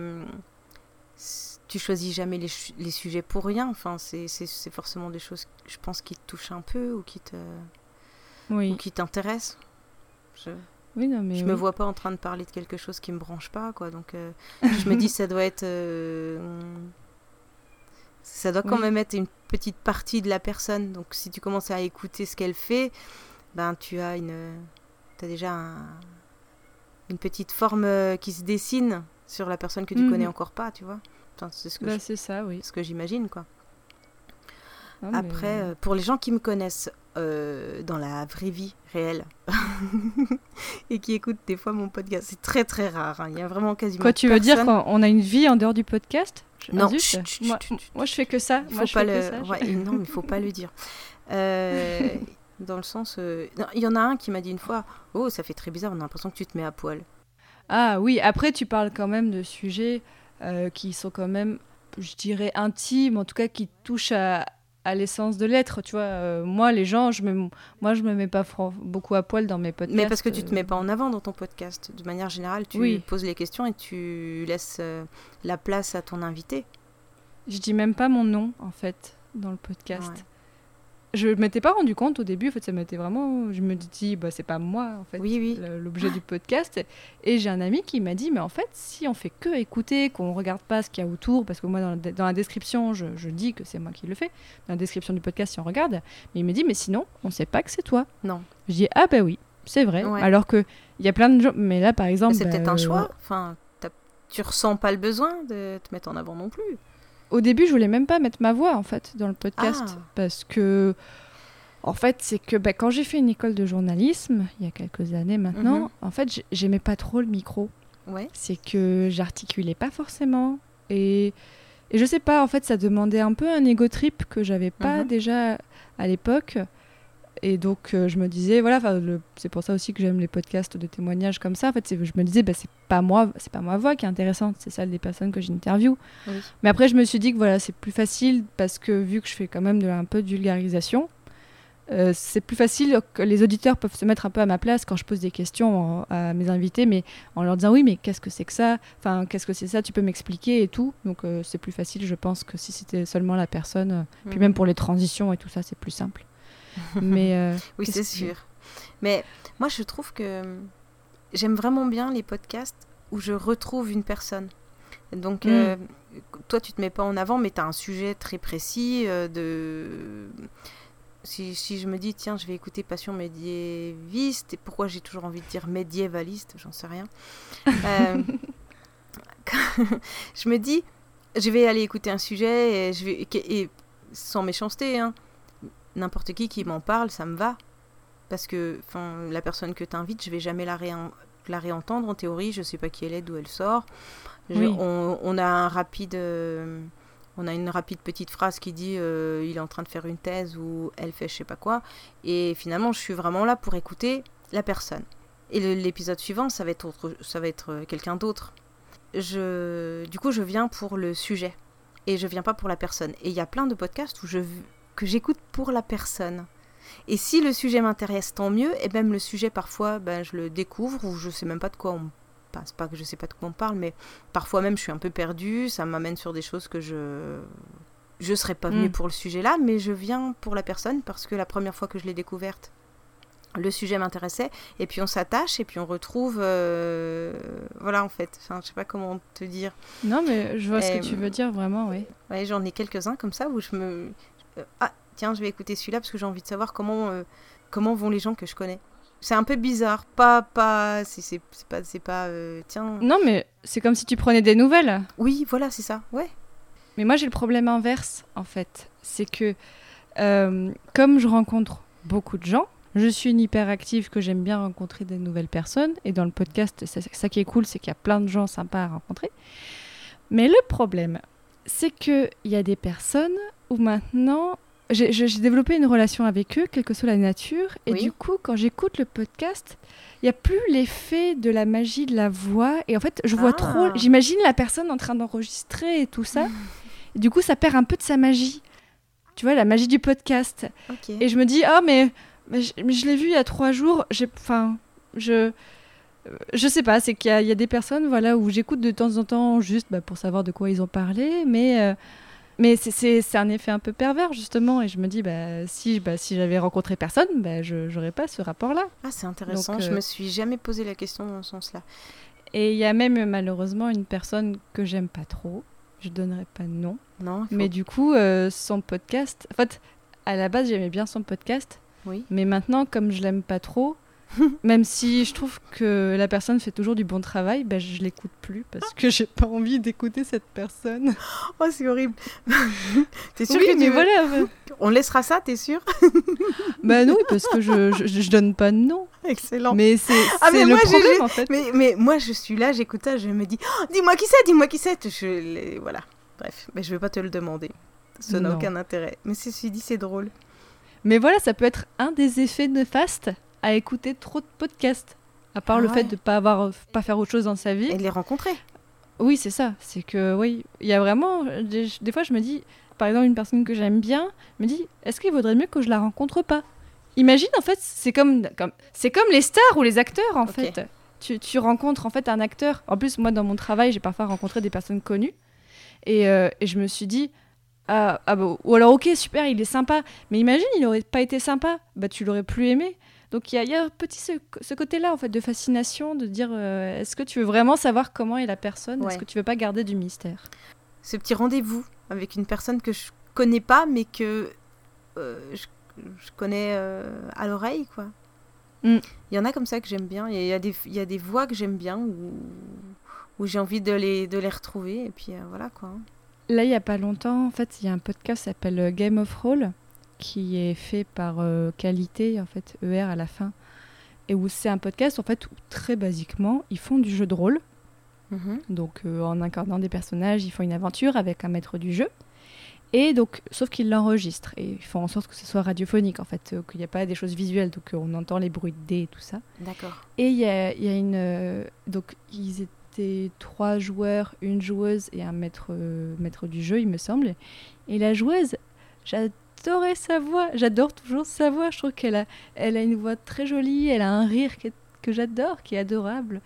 c- tu choisis jamais les, les sujets pour rien. Enfin, c'est forcément des choses, je pense, qui te touchent un peu ou qui te, ou Oui, qui t'intéressent. Je, oui, non, mais je oui. me vois pas en train de parler de quelque chose qui me branche pas, quoi. Donc, euh, je me dis, ça doit être. Ça doit quand Oui. même être une petite partie de la personne. Donc, si tu commences à écouter ce qu'elle fait, ben, tu as une. as déjà un- une petite forme euh, qui se dessine sur la personne que tu Mhm. connais encore pas, tu vois. Enfin, c'est ce que Bah, je- ça, oui. ce que j'imagine, quoi. Mais- Après, euh, pour les gens qui me connaissent euh, dans la vraie vie réelle *laughs* et qui écoutent des fois mon podcast, c'est très très rare. hein. Il y a vraiment quasiment. Quoi, tu veux dire qu'on on a une vie en dehors du podcast? Ah, Non, zut. chut, chut, moi, chut, moi, je fais que ça. Il Moi, faut je pas le. ça. Ouais, non, mais il faut pas le dire. Euh, Dans le sens. euh, non, Il y en a un qui m'a dit une fois Oh, ça fait très bizarre, on a l'impression que tu te mets à poil. Ah oui, après tu parles quand même de sujets qui sont quand même, je dirais, intimes, en tout cas qui touchent à, à l'essence de l'être. Tu vois, Euh, moi les gens, je me, moi je me mets pas beaucoup à poil dans mes podcasts. Mais parce que tu te euh, mets pas en avant dans ton podcast. De manière générale, tu Oui. poses les questions et tu laisses euh, la place à ton invité. Je dis même pas mon nom en fait dans le podcast. Ouais. Je m'étais pas rendu compte au début, en fait ça m'était vraiment, je me dis bah c'est pas moi en fait Oui, l'objet du podcast et j'ai un ami qui m'a dit mais en fait si on fait que écouter, qu'on regarde pas ce qu'il y a autour parce que moi dans la, dans la description je, je dis que c'est moi qui le fais dans la description du podcast si on regarde mais il me dit mais sinon on sait pas que c'est toi. Non. Je dis ah bah oui c'est vrai Ouais. alors que il y a plein de gens mais là par exemple c'est bah, peut-être un euh, choix. Enfin, t'as- tu ressens pas le besoin de te mettre en avant non plus. Au début, je voulais même pas mettre ma voix en fait dans le podcast Ah. parce que en fait, c'est que bah, quand j'ai fait une école de journalisme il y a quelques années maintenant, Mhm. en fait, j'ai- j'aimais pas trop le micro. Ouais. C'est que j'articulais pas forcément et et je sais pas, en fait, ça demandait un peu un ego trip que j'avais pas Mhm. déjà à l'époque. Et donc, euh, je me disais, voilà, c'est pour ça aussi que j'aime les podcasts de témoignages comme ça. En fait, je me disais, bah, c'est pas moi, c'est pas ma voix qui est intéressante, c'est celle des personnes que j'interviewe. Oui. Mais après, je me suis dit que voilà, c'est plus facile parce que vu que je fais quand même de, un peu de vulgarisation, euh, c'est plus facile que les auditeurs peuvent se mettre un peu à ma place quand je pose des questions en- à mes invités, mais en leur disant oui, mais qu'est-ce que c'est que ça? Enfin, qu'est-ce que c'est ça? Tu peux m'expliquer et tout. Donc, euh, c'est plus facile, je pense, que si c'était seulement la personne. euh, Puis même pour les transitions et tout ça, c'est plus simple. *laughs* mais euh, Oui, c'est sûr. Mais moi, je trouve que j'aime vraiment bien les podcasts où je retrouve une personne. Donc, Mm. euh, toi, tu te mets pas en avant, mais tu as un sujet très précis euh, de... Si, si je me dis, tiens, je vais écouter Passion médiéviste, et pourquoi j'ai toujours envie de dire médiévaliste, j'en sais rien. Euh, *laughs* je me dis, je vais aller écouter un sujet, et, je vais, et sans méchanceté, hein, n'importe qui qui m'en parle, ça me va. Parce que la personne que tu invites, je vais jamais la, réen- la réentendre en théorie, je sais pas qui elle est, d'où elle sort. Je- Oui. on, on a un rapide, euh, on a une rapide petite phrase qui dit euh, il est en train de faire une thèse ou elle fait je sais pas quoi. Et finalement, je suis vraiment là pour écouter la personne. Et l'épisode suivant, ça va être, autre, ça va être euh, quelqu'un d'autre. Je, du coup, je viens pour le sujet et je viens pas pour la personne. Et il y a plein de podcasts où je, que j'écoute pour la personne. Et si le sujet m'intéresse, tant mieux. Et même le sujet, parfois, ben, je le découvre ou je sais même pas de quoi on passe. Pas que je sais pas de quoi on parle, mais parfois même je suis un peu perdue. Ça m'amène sur des choses que je je serais pas venue Mm. pour le sujet là, mais je viens pour la personne parce que la première fois que je l'ai découverte, le sujet m'intéressait. Et puis on s'attache et puis on retrouve, euh, voilà en fait. Enfin, je sais pas comment te dire. Non, mais je vois ce que tu veux dire vraiment, oui. Ouais, j'en ai quelques-uns comme ça où je me. Euh, ah, tiens, je vais écouter celui-là parce que j'ai envie de savoir comment, euh, comment vont les gens que je connais. C'est un peu bizarre. Pas. pas c'est pas. C'est pas euh, tiens. Non, mais c'est comme si tu prenais des nouvelles. Oui, voilà, c'est ça. Ouais. Mais moi, j'ai le problème inverse, en fait. C'est que, comme je rencontre beaucoup de gens, je suis une hyperactive que j'aime bien rencontrer des nouvelles personnes. Et dans le podcast, ça, ça qui est cool, c'est qu'il y a plein de gens sympas à rencontrer. Mais le problème, c'est qu'il y a des personnes où maintenant, j'ai développé une relation avec eux, quelle que soit la nature. Et Oui. du coup, quand j'écoute le podcast, il n'y a plus l'effet de la magie de la voix. Et en fait, je vois Ah. trop. J'imagine la personne en train d'enregistrer et tout ça. Et *laughs* du coup, ça perd un peu de sa magie. Tu vois, la magie du podcast. Et je me dis, ah, mais, mais je, l'ai vu il y a trois jours. J'ai, enfin, je, je sais pas. C'est qu'il y a, il y a des personnes, voilà, où j'écoute de temps en temps juste bah, pour savoir de quoi ils ont parlé, mais. euh, mais c'est- un effet un peu pervers, justement. Et je me dis, bah, si, bah, si j'avais rencontré personne, bah, je n'aurais pas ce rapport-là. Ah, c'est intéressant. Donc, Je euh, me suis jamais posé la question dans ce sens-là. Et il y a même malheureusement une personne que j'aime pas trop. Je donnerai pas de nom. Non. Mais du coup, euh, son podcast. En fait, à la base, j'aimais bien son podcast. Oui. Mais maintenant, comme je l'aime pas trop, *laughs* même si je trouve que la personne fait toujours du bon travail, bah, je l'écoute plus parce que j'ai pas envie d'écouter cette personne. *laughs* Oh, c'est horrible. *laughs* t'es sûr Oui, que tu mais veux- voilà. On laissera ça, t'es sûr? Bah non, parce que je, je, je donne pas de nom. Excellent. Mais c'est Ah, le moi, problème en fait. Mais, mais moi, je suis là, j'écoute ça, je me dis, Oh, dis-moi qui c'est, dis-moi qui c'est. Je, voilà. Bref, mais je vais pas te le demander. Ça n'a aucun intérêt. Mais ceci dit, c'est drôle. Mais voilà, ça peut être un des effets néfastes à écouter trop de podcasts. À part Ah le fait de pas avoir, pas faire autre chose dans sa vie. Et de les rencontrer. Oui, c'est ça. C'est que, oui, il y a vraiment. Des, des fois, je me dis, par exemple, une personne que j'aime bien me dit est-ce qu'il vaudrait mieux que je la rencontre pas? Imagine, en fait, c'est comme, comme, c'est comme les stars ou les acteurs, en fait. Tu, tu rencontres, en fait, un acteur. En plus, moi, dans mon travail, j'ai parfois rencontré des personnes connues. Et, euh, et je me suis dit ah, ah bah, ou alors, ok, super, il est sympa. Mais imagine, il aurait pas été sympa. Bah, tu l'aurais plus aimé. Donc, il y a, il y a un petit ce, ce côté-là, en fait, de fascination, de dire euh, est-ce que tu veux vraiment savoir comment est la personne? Ouais. Est-ce que tu veux pas garder du mystère? Ce petit rendez-vous avec une personne que je connais pas, mais que euh, je, je connais euh, à l'oreille, quoi. Mm. Il y en a comme ça que j'aime bien. Il y, a des- il y a des voix que j'aime bien où, où j'ai envie de les, de les retrouver. Et puis voilà, quoi. Là, il y a pas longtemps, en fait, il y a un podcast qui s'appelle Game of Roll qui est fait par euh, Qualité, en fait, ER à la fin. Et où c'est un podcast, en fait, où très basiquement, ils font du jeu de rôle. Mhm. Donc, euh, en incarnant des personnages, ils font une aventure avec un maître du jeu. Et donc, sauf qu'ils l'enregistrent. Et ils font en sorte que ce soit radiophonique, en fait, euh, qu'il n'y a pas des choses visuelles. Donc, euh, on entend les bruits de dés et tout ça. D'accord. Et il y a, il y a une. euh, donc, ils étaient trois joueurs, une joueuse et un maître, maître du jeu, il me semble. Et la joueuse, j'adorais sa voix. J'adore toujours sa voix. Je trouve qu'elle a, elle a une voix très jolie. Elle a un rire que, que j'adore, qui est adorable.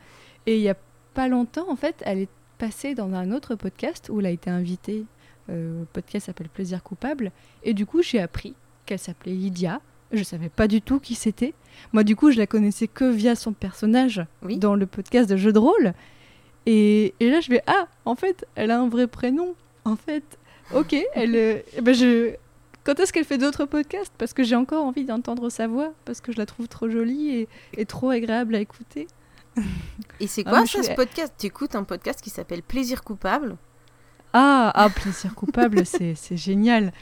Et il y a pas longtemps, en fait, elle est passée dans un autre podcast où elle a été invitée. Euh, le podcast s'appelle Plaisir coupable. Et du coup, j'ai appris qu'elle s'appelait Lydia. Je savais pas du tout qui c'était. Moi, du coup, je la connaissais que via son personnage dans le podcast de jeu de rôle. Et, et là, je vais ah, en fait, elle a un vrai prénom. En fait, ok, elle. euh, eh ben je. Quand est-ce qu'elle fait d'autres podcasts? Parce que j'ai encore envie d'entendre sa voix, parce que je la trouve trop jolie et, et trop agréable à écouter. Et c'est Ah, quoi ça, suis- ce podcast? Tu écoutes un podcast qui s'appelle Plaisir coupable? Ah, ah plaisir coupable, c'est génial.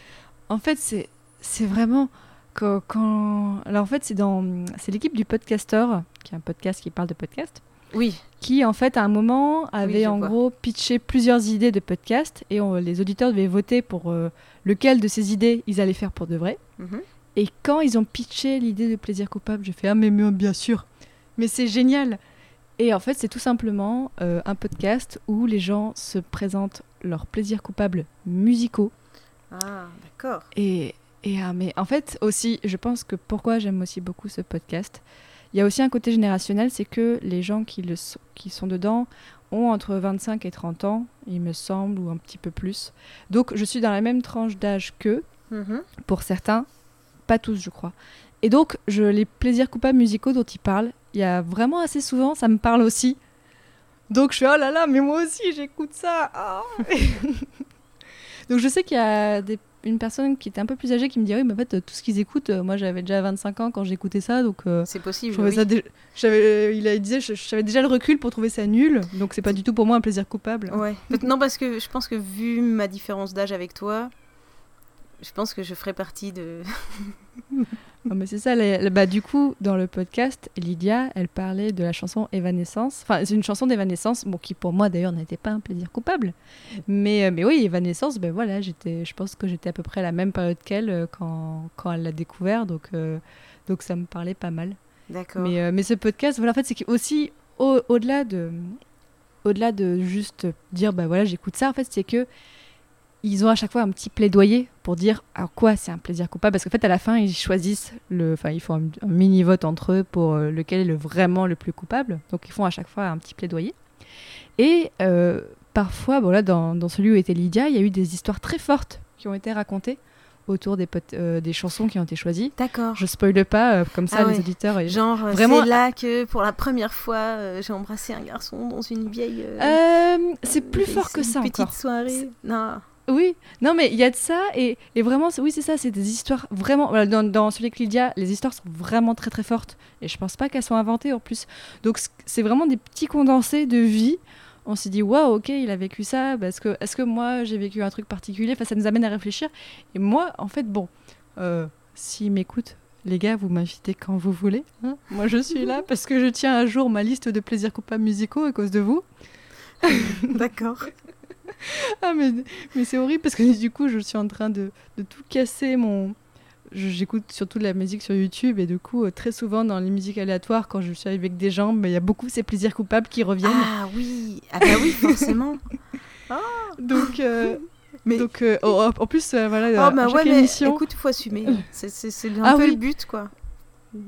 En fait, c'est c'est vraiment quand, quand- alors en fait c'est dans c'est l'équipe du Podcaster qui est un podcast qui parle de podcast. Oui. Qui en fait à un moment avait en vois. gros pitché plusieurs idées de podcast et on- les auditeurs devaient voter pour euh, lequel de ces idées ils allaient faire pour de vrai. Mhm. Et quand ils ont pitché l'idée de plaisir coupable, j'ai fait ah mais, mais bien sûr, mais c'est génial. Et en fait, c'est tout simplement euh, un podcast où les gens se présentent leurs plaisirs coupables musicaux. Ah, d'accord. Et, et ah, mais en fait aussi, je pense que pourquoi j'aime aussi beaucoup ce podcast, il y a aussi un côté générationnel, c'est que les gens qui, le, so- qui sont dedans ont entre 25 et 30 ans, il me semble, ou un petit peu plus. Donc je suis dans la même tranche d'âge qu'eux, Mhm. pour certains, pas tous je crois. Et donc je, les plaisirs coupables musicaux dont ils parlent, il y a vraiment assez souvent, ça me parle aussi. Donc je fais oh là là, mais moi aussi j'écoute ça. ah. *laughs* donc je sais qu'il y a des- une personne qui était un peu plus âgée qui me dit oui, mais en fait tout ce qu'ils écoutent, euh, moi j'avais déjà 25 ans quand j'écoutais ça, donc euh, C'est possible. je trouvais oui. ça dé- j'avais, il a disait, je- j'avais déjà le recul pour trouver ça nul, donc c'est pas du tout pour moi un plaisir coupable. Ouais. *laughs* non, parce que je pense que vu ma différence d'âge avec toi, je pense que je ferais partie de. *laughs* Mais c'est ça, bah, du coup, dans le podcast, Lydia, elle parlait de la chanson Evanescence. Enfin, c'est une chanson d'Evanescence, bon, qui pour moi d'ailleurs n'était pas un plaisir coupable. Mais, euh, mais oui, Evanescence, ben voilà, j'étais, je pense que j'étais à peu près à la même période qu'elle euh, quand, quand elle l'a découvert, donc, euh, donc ça me parlait pas mal. D'accord. Mais, euh, mais ce podcast, voilà, en fait, c'est aussi, au- au-delà de, au-delà de juste dire, bah voilà, j'écoute ça, en fait, c'est que ils ont à chaque fois un petit plaidoyer pour dire à quoi c'est un plaisir coupable. Parce qu'en fait, à la fin, ils choisissent, le, enfin, ils font un, un mini-vote entre eux pour euh, lequel est le, vraiment le plus coupable. Donc, ils font à chaque fois un petit plaidoyer. Et euh, parfois, bon, là, dans, dans celui où était Lydia, il y a eu des histoires très fortes qui ont été racontées autour des, euh, des chansons qui ont été choisies. D'accord. Je spoile pas, comme ça, Ah les ouais. auditeurs. Genre, vraiment, c'est là que pour la première fois, j'ai embrassé un garçon dans une vieille. c'est plus fort que une ça petite encore. soirée. Non. Oui, non mais il y a de ça et, et vraiment, oui c'est ça, c'est des histoires vraiment, voilà, dans, dans celui avec Lydia, les histoires sont vraiment très très fortes et je pense pas qu'elles soient inventées en plus. Donc c'est vraiment des petits condensés de vie. On s'est dit waouh ok il a vécu ça, parce que est-ce que moi j'ai vécu un truc particulier, enfin ça nous amène à réfléchir. Et moi en fait bon, euh, s'ils m'écoutent, les gars vous m'invitez quand vous voulez. hein. moi je suis là parce que je tiens à jour ma liste de plaisirs coupables musicaux à cause de vous. D'accord. *laughs* Ah mais, mais c'est horrible parce que *laughs* du coup je suis en train de, de tout casser mon j'écoute surtout de la musique sur YouTube et du coup, euh, très souvent dans les musiques aléatoires, quand je suis avec des gens, bah, il y a beaucoup ces plaisirs coupables qui reviennent. Ah oui, ah bah oui, forcément. *laughs* Donc, euh, donc euh, oh, en plus, euh, voilà, Oh bah chaque ouais, mais émission. écoute, faut assumer. C'est un Ah peu oui. le but, quoi.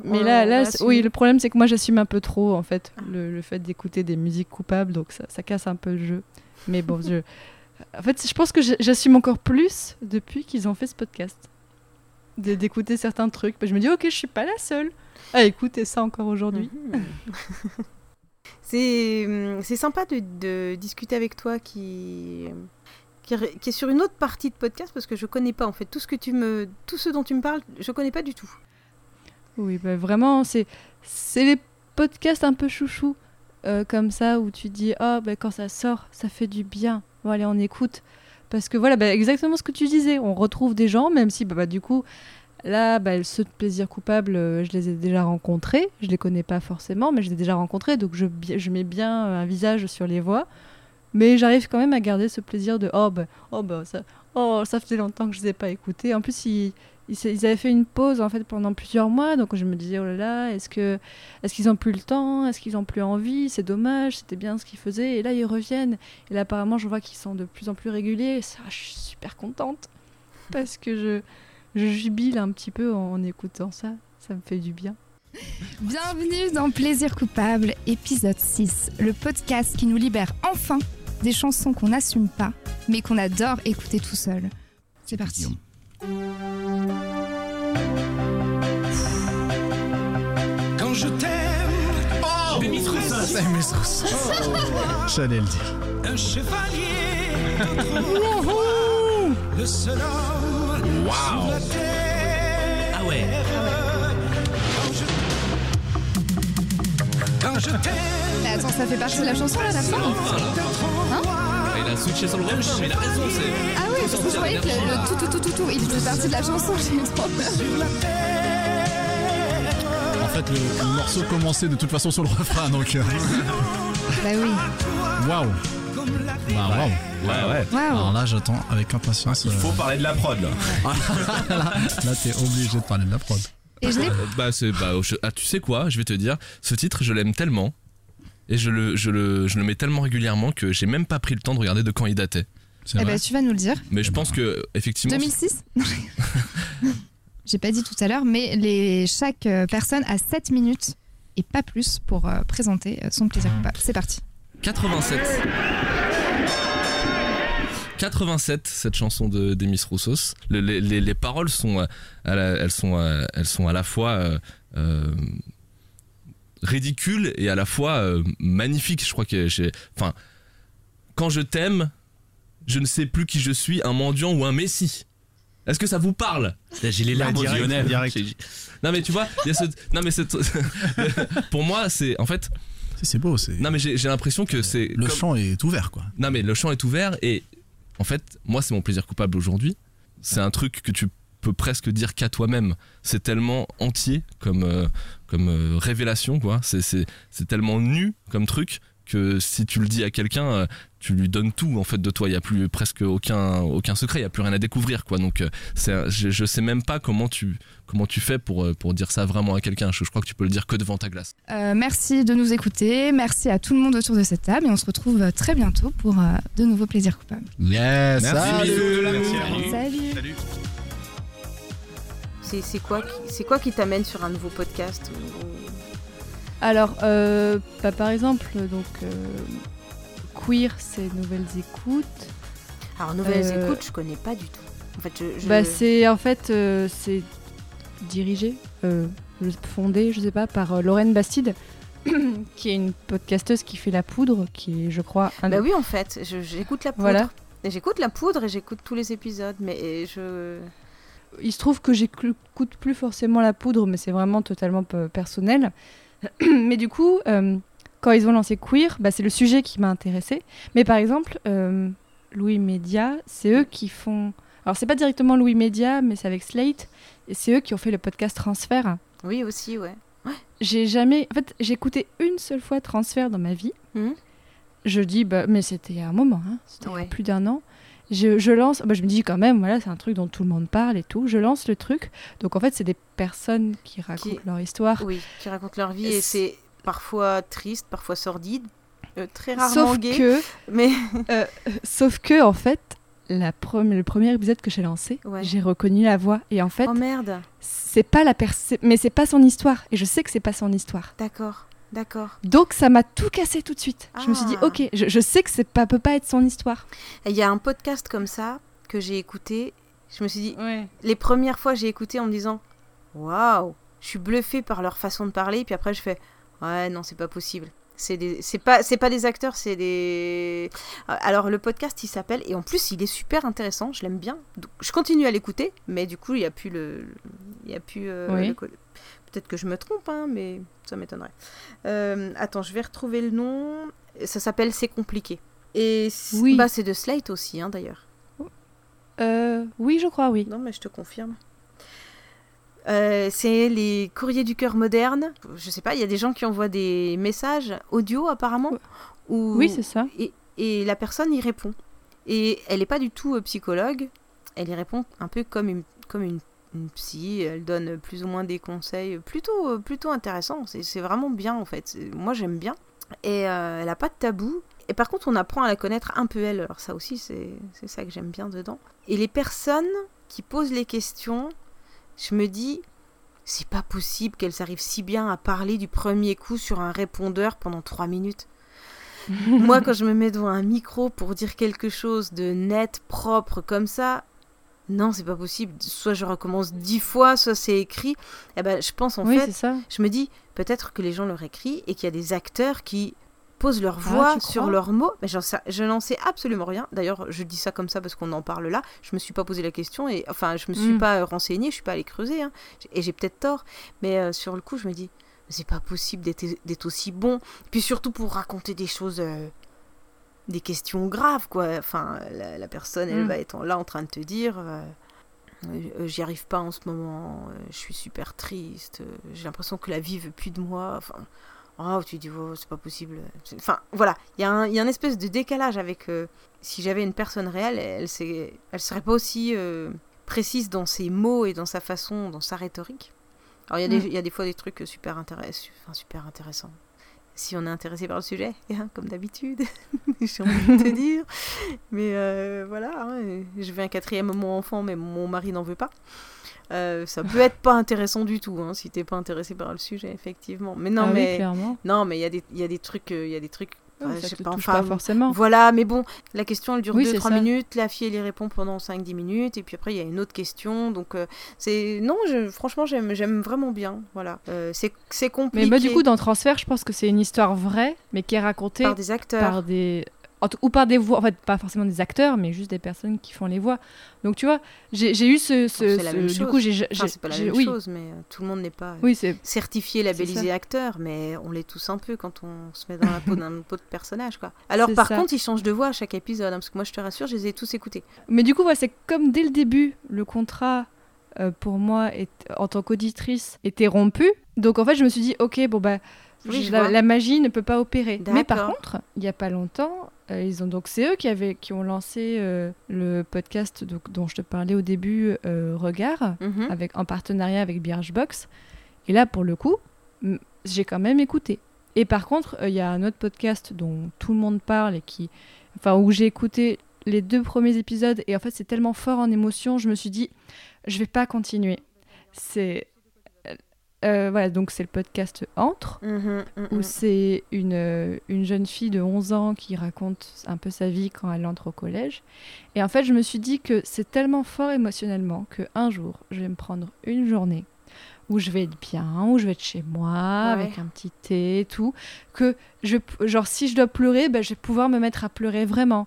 Mais là, oui, le problème, c'est que moi, j'assume un peu trop, en fait, le, le fait d'écouter des musiques coupables, donc ça, ça casse un peu le jeu. Mais bon, je... en fait, je pense que j'assume encore plus depuis qu'ils ont fait ce podcast. D'écouter certains trucs. Je me dis, ok, je suis pas la seule à écouter ça encore aujourd'hui. Mhm. C'est hum, c'est sympa de, de discuter avec toi qui, qui est sur une autre partie de podcast parce que je connais pas en fait tout ce que tu me tout ce dont tu me parles, je connais pas du tout. Oui, bah, vraiment, c'est les podcasts un peu chouchou, euh, comme ça, où tu dis, ah, bah, quand ça sort, ça fait du bien. Bon, allez, on écoute. Parce que voilà, bah, exactement ce que tu disais, on retrouve des gens, même si, bah, bah, du coup, là, bah, ceux de plaisir coupable, euh, je les ai déjà rencontrés. Je les connais pas forcément, mais je les ai déjà rencontrés, donc je, je mets bien euh, un visage sur les voix. Mais j'arrive quand même à garder ce plaisir de, oh, bah, oh, bah, ça, oh, ça faisait longtemps que je les ai pas écoutés. En plus, ils, ils, avaient fait une pause en fait pendant plusieurs mois, donc je me disais oh là là, est-ce que est-ce qu'ils ont plus le temps, est-ce qu'ils ont plus envie, c'est dommage, c'était bien ce qu'ils faisaient, et là ils reviennent, et là apparemment je vois qu'ils sont de plus en plus réguliers, et ça je suis super contente *laughs* parce que je je jubile un petit peu en, en écoutant ça, ça me fait du bien. Bienvenue dans Plaisir coupable, épisode 6, le podcast qui nous libère enfin des chansons qu'on n'assume pas, mais qu'on adore écouter tout seul. C'est parti. Quand je t'aime, oh, Demis Roussos. Demis Roussos. J'allais le dire. un chevalier le seul homme Wow. sur la terre. Ah ouais. Quand je t'aime, Mais attends, ça fait partie de la chanson là, la fin Hein a switché sur le refrain, mais il a raison, c'est. Ah oui, parce que je croyais que le, tout, tout, tout, tout, tout, il faisait partie de la chanson, j'ai eu trop peur. En fait, le, le morceau commençait de toute façon sur le refrain, donc. euh, Bah oui. Waouh. Bah waouh. Ouais, ouais. Waouh. Alors là, j'attends avec impatience. Il faut euh, parler de la prod là. *laughs* là, là, t'es obligé de parler de la prod. Et je l'ai. Bah, c'est. Bah, je- ah, tu sais quoi, je vais te dire, ce titre, je l'aime tellement. Et je le, je, le, je le mets tellement régulièrement que j'ai même pas pris le temps de regarder de quand il datait. Eh ben, tu vas nous le dire. Mais je pense que, effectivement. 2006 *laughs* J'ai pas dit tout à l'heure, mais les, chaque euh, personne a 7 minutes et pas plus pour euh, présenter euh, son plaisir coupable. C'est parti. 87. 87, cette chanson de Demis Roussos. Le- les, les- les paroles sont, à la, elles sont, elles sont à la fois euh, euh, ridicules et à la fois euh, magnifiques. Je crois que j'ai. Enfin, quand je t'aime, je ne sais plus qui je suis, un mendiant ou un messie. Est-ce que ça vous parle? J'ai les larmes aux direct, yeux. direct. J'ai- Non mais tu vois, il y a ce... non mais cette... *laughs* pour moi c'est en fait. C'est beau, c'est. Non mais j'ai j'ai l'impression que c'est. Le comme- champ est ouvert, quoi. non mais le champ est ouvert et en fait moi c'est mon plaisir coupable aujourd'hui. C'est un truc que tu peux presque dire qu'à toi-même. C'est tellement entier comme euh, comme euh, révélation quoi. C'est c'est c'est tellement nu comme truc que si tu le dis à quelqu'un, euh, tu lui donnes tout en fait de toi. Il y a plus presque aucun aucun secret. Il y a plus rien à découvrir quoi. Donc euh, je, je sais même pas comment tu comment tu fais pour pour dire ça vraiment à quelqu'un. Je, je crois que tu peux le dire que devant ta glace. Euh, merci de nous écouter. Merci à tout le monde autour de cette table. Et on se retrouve très bientôt pour euh, de nouveaux plaisirs coupables. Yes. Merci. Salut. C'est quoi qui c'est quoi qui t'amène sur un nouveau podcast Alors, euh, bah, par exemple, donc euh, Queer, c'est Nouvelles Écoutes. Alors nouvelles Euh, écoutes, je connais pas du tout. En fait, je, je- Bah, c'est en fait c'est dirigé, fondé, je sais pas, par Lorraine Bastide, *coughs* qui est une podcasteuse qui fait la poudre, qui est, je crois, un Bah oui, en fait, j'écoute la poudre. Voilà. J'écoute la poudre et j'écoute tous les épisodes, mais je. Il se trouve que j'écoute plus forcément la poudre, mais c'est vraiment totalement pe- personnel. *clears throat* mais du coup, euh, quand ils ont lancé Queer, bah, c'est le sujet qui m'a intéressé. Mais par exemple, euh, Louis Média, c'est eux qui font. Alors, c'est pas directement Louis Média, mais c'est avec Slate. Et c'est eux qui ont fait le podcast Transfert. Oui, aussi, ouais. J'ai jamais. En fait, j'ai écouté une seule fois Transfert dans ma vie. Mhm. Je dis, bah, mais c'était il y a un moment, hein. c'était Ouais. plus d'un an. Je, je lance, bah, je me dis quand même, voilà, c'est un truc dont tout le monde parle et tout. Je lance le truc. Donc en fait, c'est des personnes qui racontent Qui- leur histoire. Oui, qui racontent leur vie et c'est parfois triste, parfois sordide, euh, très rarement Sauf gay. que, *laughs* mais euh, sauf que en fait, la pre- le premier épisode que j'ai lancé, Ouais. j'ai reconnu la voix et en fait, oh merde, c'est pas la mais c'est pas son histoire et je sais que c'est pas son histoire. d'accord, d'accord. Donc ça m'a tout cassé tout de suite. Je me suis dit, Ah. ok, je, je sais que c'est pas peut pas être son histoire. Et Il y a un podcast comme ça que j'ai écouté. Je me suis dit, les premières fois j'ai écouté en me disant, waouh, je suis bluffée par leur façon de parler. Puis après je fais, ouais non c'est pas possible. C'est des, c'est pas, c'est pas des acteurs, c'est des. Alors le podcast il s'appelle et en plus il est super intéressant, je l'aime bien. Donc, je continue à l'écouter, mais du coup il y a plus le, il y a plus. euh, Oui. le Peut-être que je me trompe, hein, mais ça m'étonnerait. Euh, attends, je vais retrouver le nom. Ça s'appelle C'est compliqué. Et Oui. bah, c'est de Slate aussi, hein, d'ailleurs. Euh, oui, je crois, oui. Non, mais je te confirme. Euh, c'est les courriers du cœur moderne. Je sais pas, il y a des gens qui envoient des messages audio apparemment. Où... Oui, c'est ça. Et, et la personne y répond. Et elle n'est pas du tout psychologue. Elle y répond un peu comme une, comme une, une psy. Elle donne plus ou moins des conseils plutôt, euh, plutôt intéressants. C'est c'est vraiment bien en fait. Moi j'aime bien. Et euh, elle n'a pas de tabou. Et par contre, on apprend à la connaître un peu elle. Alors ça aussi, c'est c'est ça que j'aime bien dedans. Et les personnes qui posent les questions, je me dis, c'est pas possible qu'elles arrivent si bien à parler du premier coup sur un répondeur pendant trois minutes. *laughs* Moi, quand je me mets devant un micro pour dire quelque chose de net, propre comme ça, non, c'est pas possible. Soit je recommence dix fois, soit c'est écrit. Eh ben, je pense en Oui, fait, c'est ça. je me dis peut-être que les gens leur écrivent et qu'il y a des acteurs qui posent leur Ah, voix sur leurs mots. Mais je n'en sais absolument rien. D'ailleurs, je dis ça comme ça parce qu'on en parle là. Je me suis pas posé la question et enfin, je me suis Mm. pas euh, renseignée, je suis pas allée creuser. hein. Et j'ai peut-être tort. Mais euh, sur le coup, je me dis, c'est pas possible d'être aussi bon. Puis surtout pour raconter des choses. euh, des questions graves, quoi. Enfin, la, la personne, elle Mm. va être là en train de te dire. euh, euh, J'y arrive pas en ce moment, euh, je suis super triste, j'ai l'impression que la vie veut plus de moi. Enfin, oh, tu dis, oh, c'est pas possible. Enfin, voilà, il y, a un- il y a un espèce de décalage avec. euh, si j'avais une personne réelle, elle, elle serait pas aussi euh, précise dans ses mots et dans sa façon, dans sa rhétorique. Alors, il y, a des- Mm. y a des fois des trucs super, intéress- super intéressants. Si on est intéressé par le sujet, *laughs* hein, comme d'habitude, *laughs* j'ai envie de te *laughs* dire. Mais euh, voilà, hein, je veux un quatrième à mon enfant, mais mon mari n'en veut pas. Euh, ça peut être pas intéressant du tout hein, si t'es pas intéressé par le sujet, effectivement. Mais non, Ah mais non, mais il y a des il y a des trucs, euh, il y a des trucs. Ouais, ça te pas, touche enfin, pas forcément. Voilà, mais bon, la question elle dure Oui, 2-3 c'est ça. minutes, la fille elle y répond pendant 5-10 minutes, et puis après il y a une autre question. Donc euh, c'est non, je, franchement j'aime vraiment bien. Voilà, Euh, c'est c'est compliqué. Mais bah, du coup, dans Transfert, je pense que c'est une histoire vraie, mais qui est racontée Par des acteurs. par des- ou par des voix, en fait, pas forcément des acteurs, mais juste des personnes qui font les voix. Donc, tu vois, j'ai eu ce. ce- c'est la même du chose. coup, j'ai. Enfin, c'est pas la même oui. chose, mais euh, tout le monde n'est pas euh, Oui, certifié, labellisé acteur, mais on l'est tous un peu quand on se met dans la peau *laughs* d'un peau de personnage, quoi. Alors par ça. contre, ils changent de voix à chaque épisode, hein, parce que moi je te rassure, je les ai tous écoutés. Mais du coup, voilà, c'est comme dès le début, le contrat euh, pour moi, est, en tant qu'auditrice, était rompu. Donc en fait, je me suis dit, ok, bon bah. Oui, la, la magie ne peut pas opérer. Mais par contre, il n'y a pas longtemps, euh, ils ont donc c'est eux qui avaient qui ont lancé euh, le podcast donc, dont je te parlais au début, euh, Regard, Mhm. avec en partenariat avec Birchbox. Et là, pour le coup, j'ai quand même écouté. Et par contre, il y a un autre podcast dont tout le monde parle et qui, enfin, où j'ai écouté les deux premiers épisodes et en fait, c'est tellement fort en émotion, je me suis dit, je vais pas continuer. C'est euh, voilà, donc c'est le podcast Entre, Mhm, mhm. où c'est une, euh, une jeune fille de 11 ans qui raconte un peu sa vie quand elle entre au collège. Et en fait, je me suis dit que c'est tellement fort émotionnellement que un jour, je vais me prendre une journée où je vais être bien, où je vais être chez moi Ouais. avec un petit thé et tout, que je genre si je dois pleurer, ben, je vais pouvoir me mettre à pleurer vraiment.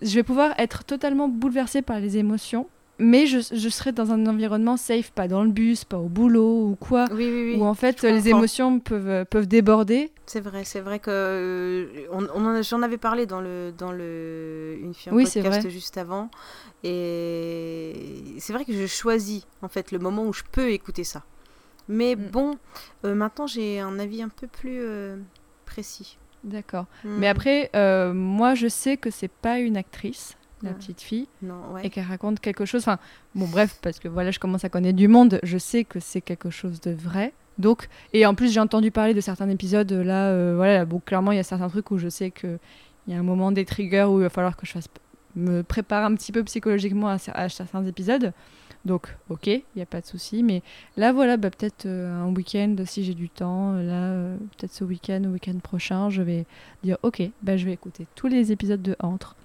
Je vais pouvoir être totalement bouleversée par les émotions. Mais je, je serai dans un environnement safe, pas dans le bus, pas au boulot ou quoi, Oui, oui, oui, où en fait les émotions peuvent, peuvent déborder. C'est vrai, c'est vrai que euh, on, on j'en avais parlé dans le dans le une fille podcast juste avant et c'est vrai que je choisis en fait le moment où je peux écouter ça. Mais Mm. bon, euh, maintenant j'ai un avis un peu plus euh, précis. D'accord. Mm. Mais après, moi, je sais que c'est pas une actrice la Ouais. petite fille, Non, ouais. et qu'elle raconte quelque chose. Enfin, bon, bref, parce que voilà, je commence à connaître du monde, je sais que c'est quelque chose de vrai. Donc, et en plus, j'ai entendu parler de certains épisodes là, euh, voilà, bon, clairement, il y a certains trucs où je sais que il y a un moment des triggers où il va falloir que je fasse me prépare un petit peu psychologiquement à, cer- à certains épisodes. Donc, ok, il n'y a pas de souci. Mais là, voilà, bah, peut-être euh, un week-end, si j'ai du temps, euh, là, euh, peut-être ce week-end ou week-end prochain, je vais dire, ok, bah, je vais écouter tous les épisodes de Entre.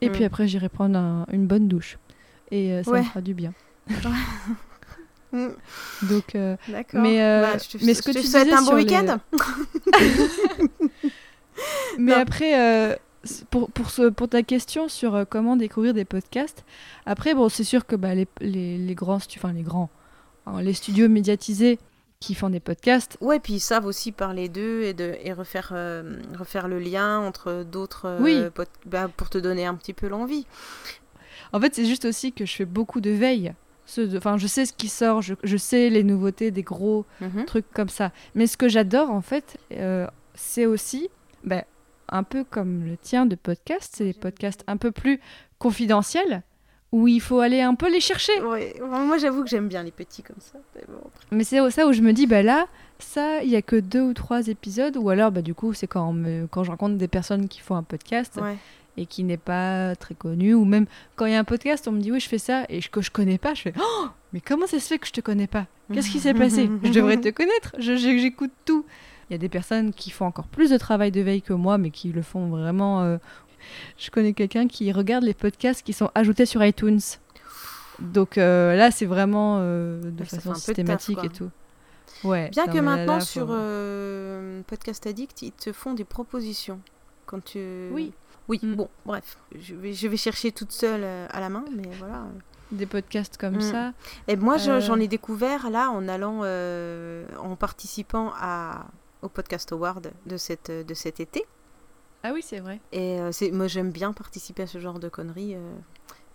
Et Mm. puis après, j'irai prendre un- une bonne douche. Et euh, ça Ouais. me fera du bien. *laughs* Mm. Donc, euh, D'accord. mais, euh, Bah, je te- mais ce que je te tu souhaite disais un bon les- week-end. *laughs* Mais Non. après, pour, pour, ce, pour ta question sur comment découvrir des podcasts, après, bon, c'est sûr que bah, les, les, les grands, enfin les grands, hein, les studios médiatisés qui font des podcasts, Ouais, puis ils savent aussi parler d'eux et, de, et refaire, euh, refaire le lien entre d'autres euh, Oui. pod- bah, pour te donner un petit peu l'envie. En fait, c'est juste aussi que je fais beaucoup de veille. Enfin, je sais ce qui sort, je, je sais les nouveautés des gros Mhm. trucs comme ça. Mais ce que j'adore, en fait, euh, c'est aussi, ben, un peu comme le tien de podcast, c'est des podcasts un peu plus confidentiels, où il faut aller un peu les chercher. Ouais, moi j'avoue que j'aime bien les petits comme ça. mais c'est ça où je me dis, bah là, ça, il y a que deux ou trois épisodes, ou alors, bah du coup, c'est quand, me- quand je rencontre des personnes qui font un podcast Ouais. et qui n'est pas très connu, ou même quand il y a un podcast, on me dit, oui, je fais ça, et que je connais pas, je fais, oh, mais comment ça se fait que je te connais pas? Qu'est-ce qui s'est *laughs* passé? Je devrais te connaître, j'écoute tout. Il y a des personnes qui font encore plus de travail de veille que moi, mais qui le font vraiment. euh, *laughs* Je connais quelqu'un qui regarde les podcasts qui sont ajoutés sur iTunes. Donc euh, là, c'est vraiment euh, de ça façon taf, systématique et tout. Ouais. Bien que là, maintenant là, sur euh, Podcast Addict, ils te font des propositions. Quand tu... Oui. Oui, Mm. bon, bref. Je vais, je vais chercher toute seule à la main, mais voilà. des podcasts comme Mm. ça. Et moi, je- j'en ai découvert là en allant, en participant à, au Podcast Award de, cette, de cet été. Ah oui, c'est vrai. Et euh, c'est, moi, j'aime bien participer à ce genre de conneries. euh.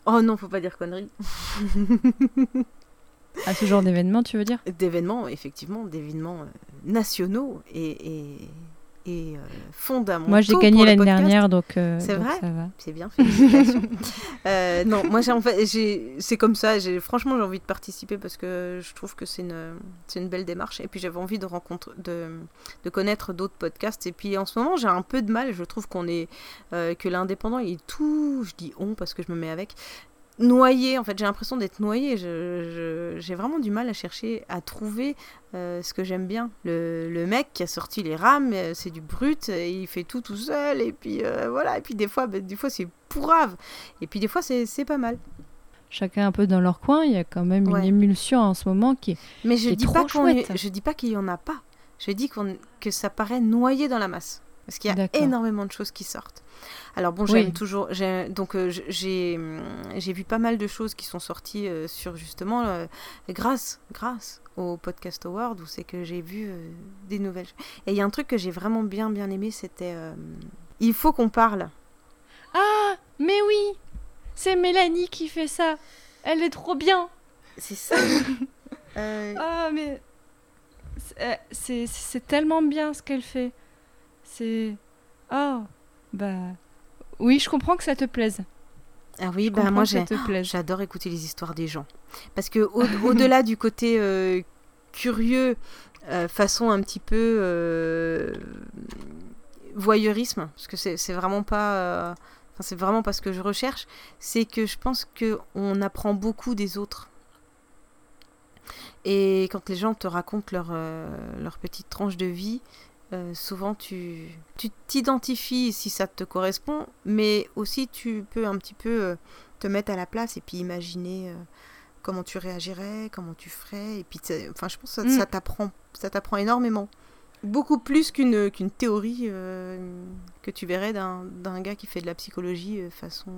Oh non, faut pas dire conneries. *laughs* À ce genre d'événement, tu veux dire? D'événements, effectivement, d'événements euh, nationaux et, et, et euh, fondamentaux. Moi, j'ai gagné l'année dernière, donc, euh, c'est vrai. ça va. C'est bien, félicitations. *laughs* Euh, non, moi, j'ai en fait, j'ai, c'est comme ça. J'ai, franchement, j'ai envie de participer parce que je trouve que c'est une, c'est une belle démarche. Et puis, j'avais envie de rencontrer, de, de connaître d'autres podcasts. Et puis, en ce moment, j'ai un peu de mal. Je trouve qu'on est, euh, que l'indépendant, il est tout. Je dis on parce que je me mets avec noyé, en fait, j'ai l'impression d'être noyé. Je, je- j'ai vraiment du mal à chercher, à trouver euh, ce que j'aime bien. Le, le mec qui a sorti les rames, euh, c'est du brut, et il fait tout tout seul, et puis euh, voilà. Et puis des fois, bah, des fois c'est pourrave, et puis des fois c'est, pas mal. Chacun un peu dans leur coin, il y a quand même Ouais. une émulsion en ce moment qui est, Mais je qui est dis pas qu'on je dis pas qu'il y en a pas. Je dis qu'on, que ça paraît noyé dans la masse, parce qu'il y a énormément de choses qui sortent. Alors bon, Oui. j'aime toujours. donc euh, j'ai hum, j'ai vu pas mal de choses qui sont sorties euh, sur justement euh, grâce grâce au podcast award où c'est que j'ai vu des nouvelles. choses. Et il y a un truc que j'ai vraiment bien bien aimé, c'était euh, il faut qu'on parle. Ah, mais oui C'est Mélanie qui fait ça Elle est trop bien C'est ça *laughs* Ah, mais... c'est tellement bien ce qu'elle fait. C'est... Oh, bah... Oui, je comprends que ça te plaise. Ah oui, Je bah moi j'adore écouter les histoires des gens. Parce que au- *laughs* au-delà du côté euh, curieux, euh, façon un petit peu euh, voyeurisme, parce que c'est c'est vraiment pas, enfin, c'est vraiment pas ce que je recherche, c'est que je pense que on apprend beaucoup des autres. Et quand les gens te racontent leur, euh, leur petite tranche de vie, euh, souvent tu tu t'identifies si ça te correspond, mais aussi tu peux un petit peu euh, te mettre à la place et puis imaginer euh, comment tu réagirais, comment tu ferais. Et puis, enfin, je pense que ça, Mm. ça t'apprend, ça t'apprend énormément. Beaucoup plus qu'une qu'une théorie que tu verrais d'un d'un gars qui fait de la psychologie façon.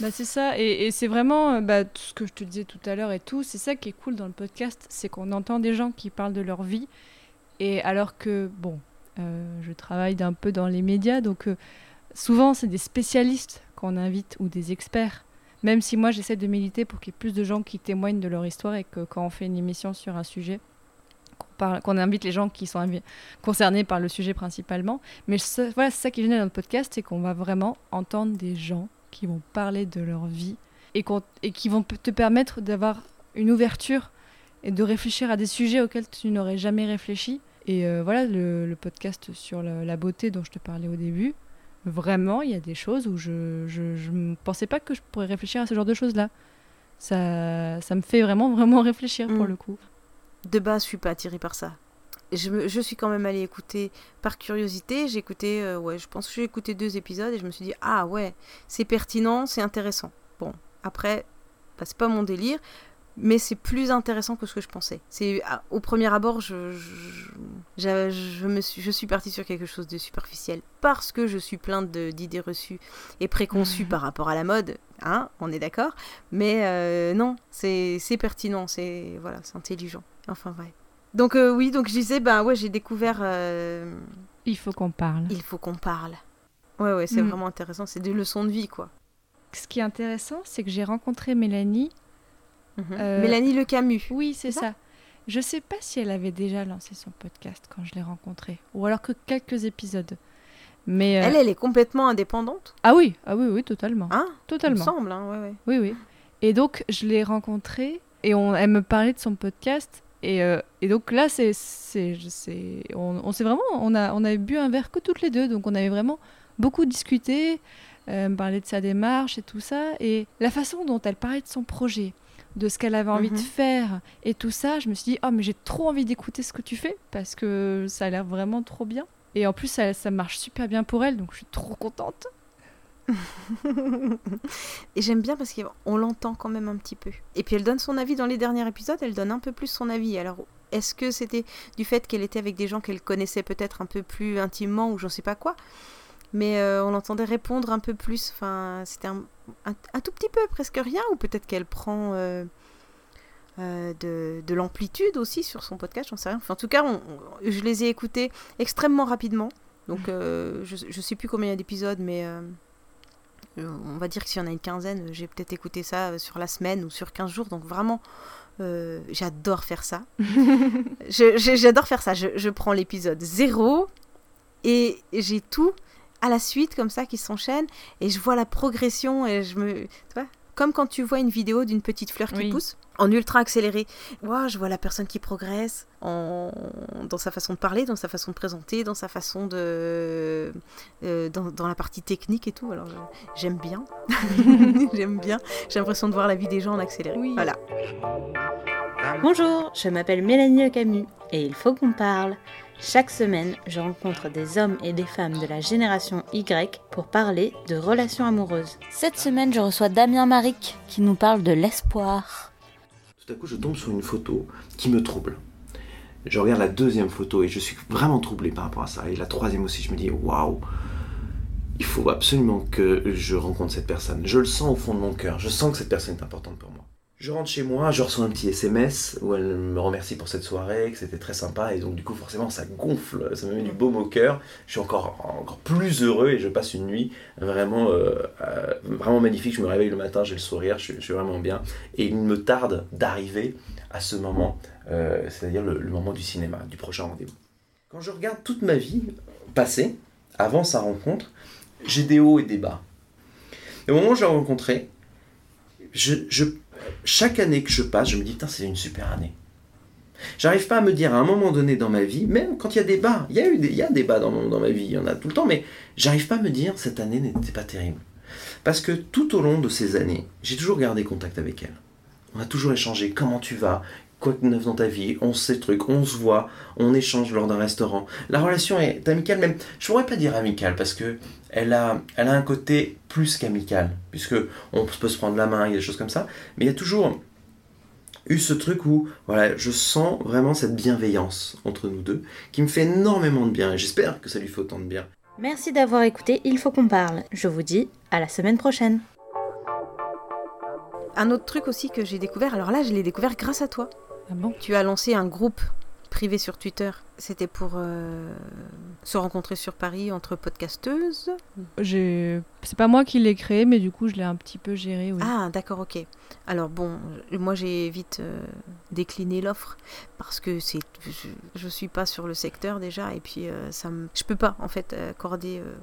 Bah c'est ça, et, et c'est vraiment bah, tout ce que je te disais tout à l'heure et tout, c'est ça qui est cool dans le podcast, c'est qu'on entend des gens qui parlent de leur vie, et alors que, bon, euh, je travaille d'un peu dans les médias, donc euh, souvent c'est des spécialistes qu'on invite ou des experts, même si moi j'essaie de militer pour qu'il y ait plus de gens qui témoignent de leur histoire et que quand on fait une émission sur un sujet, qu'on invite les gens qui sont concernés par le sujet principalement. Mais voilà, c'est ça qui est génial dans le podcast, c'est qu'on va vraiment entendre des gens qui vont parler de leur vie et, qui vont te permettre d'avoir une ouverture et de réfléchir à des sujets auxquels tu n'aurais jamais réfléchi. Et euh, voilà, le, le podcast sur la, la beauté dont je te parlais au début, vraiment, il y a des choses où je je ne pensais pas que je pourrais réfléchir à ce genre de choses-là. Ça, ça me fait vraiment, vraiment réfléchir pour Mm. le coup. De base, je suis pas attirée par ça. Je, me- je suis quand même allée écouter par curiosité. J'ai écouté, euh, ouais, je pense que j'ai écouté deux épisodes et je me suis dit, ah ouais, c'est pertinent, c'est intéressant. Bon, après, bah, c'est pas mon délire, mais c'est plus intéressant que ce que je pensais. C'est à- au premier abord, je, je, je, je me suis, je suis partie sur quelque chose de superficiel parce que je suis pleinte de- d'idées reçues et préconçues par rapport à la mode. Hein, on est d'accord. Mais euh, non, c'est c'est pertinent, c'est voilà, c'est intelligent. Enfin ouais. Donc euh, oui, donc je disais, bah ouais, j'ai découvert. euh, Il faut qu'on parle. Il faut qu'on parle. Ouais ouais, c'est Mm. vraiment intéressant. C'est des leçons de vie quoi. Ce qui est intéressant, c'est que j'ai rencontré Mélanie. Euh, Mélanie Le Camus. Oui, c'est ça. Je sais pas si elle avait déjà lancé son podcast quand je l'ai rencontrée, ou alors que quelques épisodes. Mais euh, Elle, elle est complètement indépendante. ah oui, ah oui, oui, totalement. Hein Totalement. Il me semble, hein, ouais ouais. Oui, oui. Et donc, je l'ai rencontrée et on, elle me parlait de son podcast. Et, euh, et donc là, c'est, c'est, on, on s'est vraiment, on a, on avait bu un verre que toutes les deux, donc on avait vraiment beaucoup discuté. Euh, elle me parlait de sa démarche et tout ça, et la façon dont elle parlait de son projet, de ce qu'elle avait envie de Mhm. faire et tout ça, je me suis dit, oh mais j'ai trop envie d'écouter ce que tu fais parce que ça a l'air vraiment trop bien. Et en plus, ça, ça marche super bien pour elle, donc je suis trop contente. *laughs* Et j'aime bien parce qu'on l'entend quand même un petit peu. Et puis elle donne son avis dans les derniers épisodes, elle donne un peu plus son avis. Alors est-ce que c'était du fait qu'elle était avec des gens qu'elle connaissait peut-être un peu plus intimement ou j'en sais pas quoi? Mais euh, on l'entendait répondre un peu plus. Enfin, c'était un, un- un tout petit peu, presque rien, ou peut-être qu'elle prend euh, euh, de, de l'amplitude aussi sur son podcast, j'en sais rien. Enfin, en tout cas, on- on- je les ai écoutés extrêmement rapidement. Donc, je, je sais plus combien il y a d'épisodes, mais on va dire que s'il y en a une quinzaine, j'ai peut-être écouté ça sur la semaine ou sur 15 jours. Donc, vraiment, euh, j'adore faire ça. *laughs* J'adore faire ça. Je, je prends l'épisode 0 et j'ai tout à la suite comme ça qui s'enchaîne et je vois la progression et je me tu vois comme quand tu vois une vidéo d'une petite fleur qui Oui. pousse en ultra accéléré. Ouah, je vois la personne qui progresse en... dans sa façon de parler dans sa façon de présenter dans sa façon de euh, dans, dans la partie technique et tout. Alors j'aime bien. *laughs* J'aime bien. J'ai l'impression de voir la vie des gens en accéléré. Voilà. Bonjour, je m'appelle Mélanie Le Camus et il faut qu'on parle. Chaque semaine, je rencontre des hommes et des femmes de la génération Y pour parler de relations amoureuses. Cette semaine, je reçois Damien Maric qui nous parle de l'espoir. Tout à coup, je tombe sur une photo qui me trouble. Je regarde la deuxième photo et je suis vraiment troublé par rapport à ça. Et la troisième aussi, je me dis waouh, il faut absolument que je rencontre cette personne. Je le sens au fond de mon cœur. Je sens que cette personne est importante pour moi. Je rentre chez moi, je reçois un petit SMS où elle me remercie pour cette soirée, que c'était très sympa, et donc du coup forcément ça gonfle, ça me met du baume au cœur. Je suis encore, encore plus heureux et je passe une nuit vraiment, euh, euh, vraiment magnifique. Je me réveille le matin, j'ai le sourire, je, suis- je suis vraiment bien. Et il me tarde d'arriver à ce moment, euh, c'est-à-dire le, le moment du cinéma, du prochain rendez-vous. Quand je regarde toute ma vie passée, avant sa rencontre, j'ai des hauts et des bas. Et au moment où je l'ai rencontré, je, je- chaque année que je passe, je me dis, c'est une super année. J'arrive pas à me dire à un moment donné dans ma vie, même quand il y a des bas, il y a eu des, il bas dans, dans ma vie, il y en a tout le temps, mais j'arrive pas à me dire cette année n'était pas terrible. Parce que tout au long de ces années, j'ai toujours gardé contact avec elle. On a toujours échangé comment tu vas, quoi de neuf dans ta vie, on sait trucs, on se voit, on échange lors d'un restaurant. La relation est amicale, même, je pourrais pas dire amicale, parce que elle a, elle a un côté plus qu'amical, puisque on peut se prendre la main, il y a des choses comme ça, mais il y a toujours eu ce truc où voilà, je sens vraiment cette bienveillance entre nous deux qui me fait énormément de bien et j'espère que ça lui fait autant de bien. Merci d'avoir écouté Il faut qu'on parle. Je vous dis à la semaine prochaine. Un autre truc aussi que j'ai découvert, alors là je l'ai découvert grâce à toi. Ah bon Tu as lancé un groupe privé sur Twitter. C'était pour euh, se rencontrer sur Paris entre podcasteuses. J'ai- C'est pas moi qui l'ai créé, mais du coup, je l'ai un petit peu géré. Oui. Ah, d'accord, ok. Alors bon, moi j'ai vite euh, décliné l'offre parce que c'est, je, je suis pas sur le secteur déjà et puis euh, ça me, je peux pas en fait accorder euh,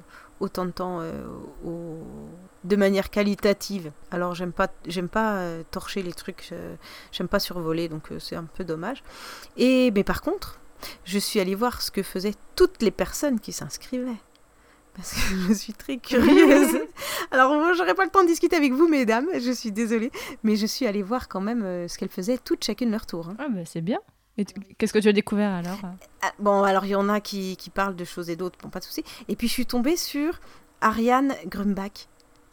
autant de temps euh, au- de manière qualitative. Alors j'aime pas, j'aime pas euh, torcher les trucs, euh, j'aime pas survoler, donc euh, c'est un peu dommage. Et mais par contre, je suis allée voir ce que faisaient toutes les personnes qui s'inscrivaient. Parce que je suis très curieuse. *laughs* Alors, moi, j'aurais pas le temps de discuter avec vous, mesdames, je suis désolée. Mais je suis allée voir quand même ce qu'elles faisaient toutes chacune leur tour. hein. Ah bah c'est bien. Et qu'est-ce que tu as découvert alors Ah, Bon, alors il y en a qui, qui parlent de choses et d'autres, bon, pas de souci. Et puis je suis tombée sur Ariane Grumbach.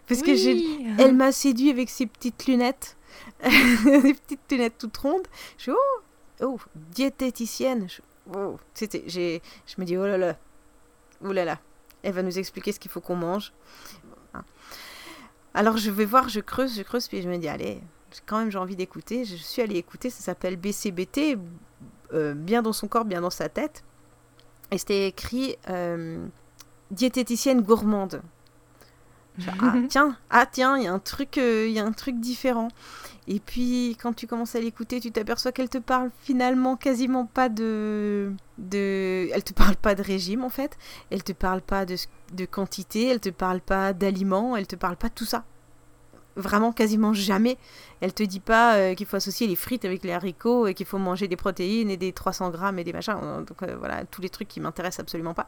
Parce que j'ai, elle m'a séduit avec ses petites lunettes. *laughs* des petites lunettes toutes rondes. Je suis, oh, oh, diététicienne. Je, oh, c'était, j'ai, je me dis, oh là là, oh là là. Elle va nous expliquer ce qu'il faut qu'on mange. Hein. Alors je vais voir, je creuse, je creuse, puis je me dis, allez, quand même j'ai envie d'écouter. Je suis allée écouter, ça s'appelle BCBT, euh, bien dans son corps, bien dans sa tête. Et c'était écrit euh, diététicienne gourmande. Ah *laughs* tiens, ah tiens, il y a un truc, euh, il y a un truc différent. Et puis quand tu commences à l'écouter, tu t'aperçois qu'elle te parle finalement quasiment pas de, de, elle te parle pas de régime en fait. Elle te parle pas de, de quantité, elle te parle pas d'aliments, elle te parle pas de tout ça vraiment quasiment jamais. Elle te dit pas euh, qu'il faut associer les frites avec les haricots et qu'il faut manger des protéines et des 300 grammes et des machins. Donc euh, voilà, tous les trucs qui m'intéressent absolument pas.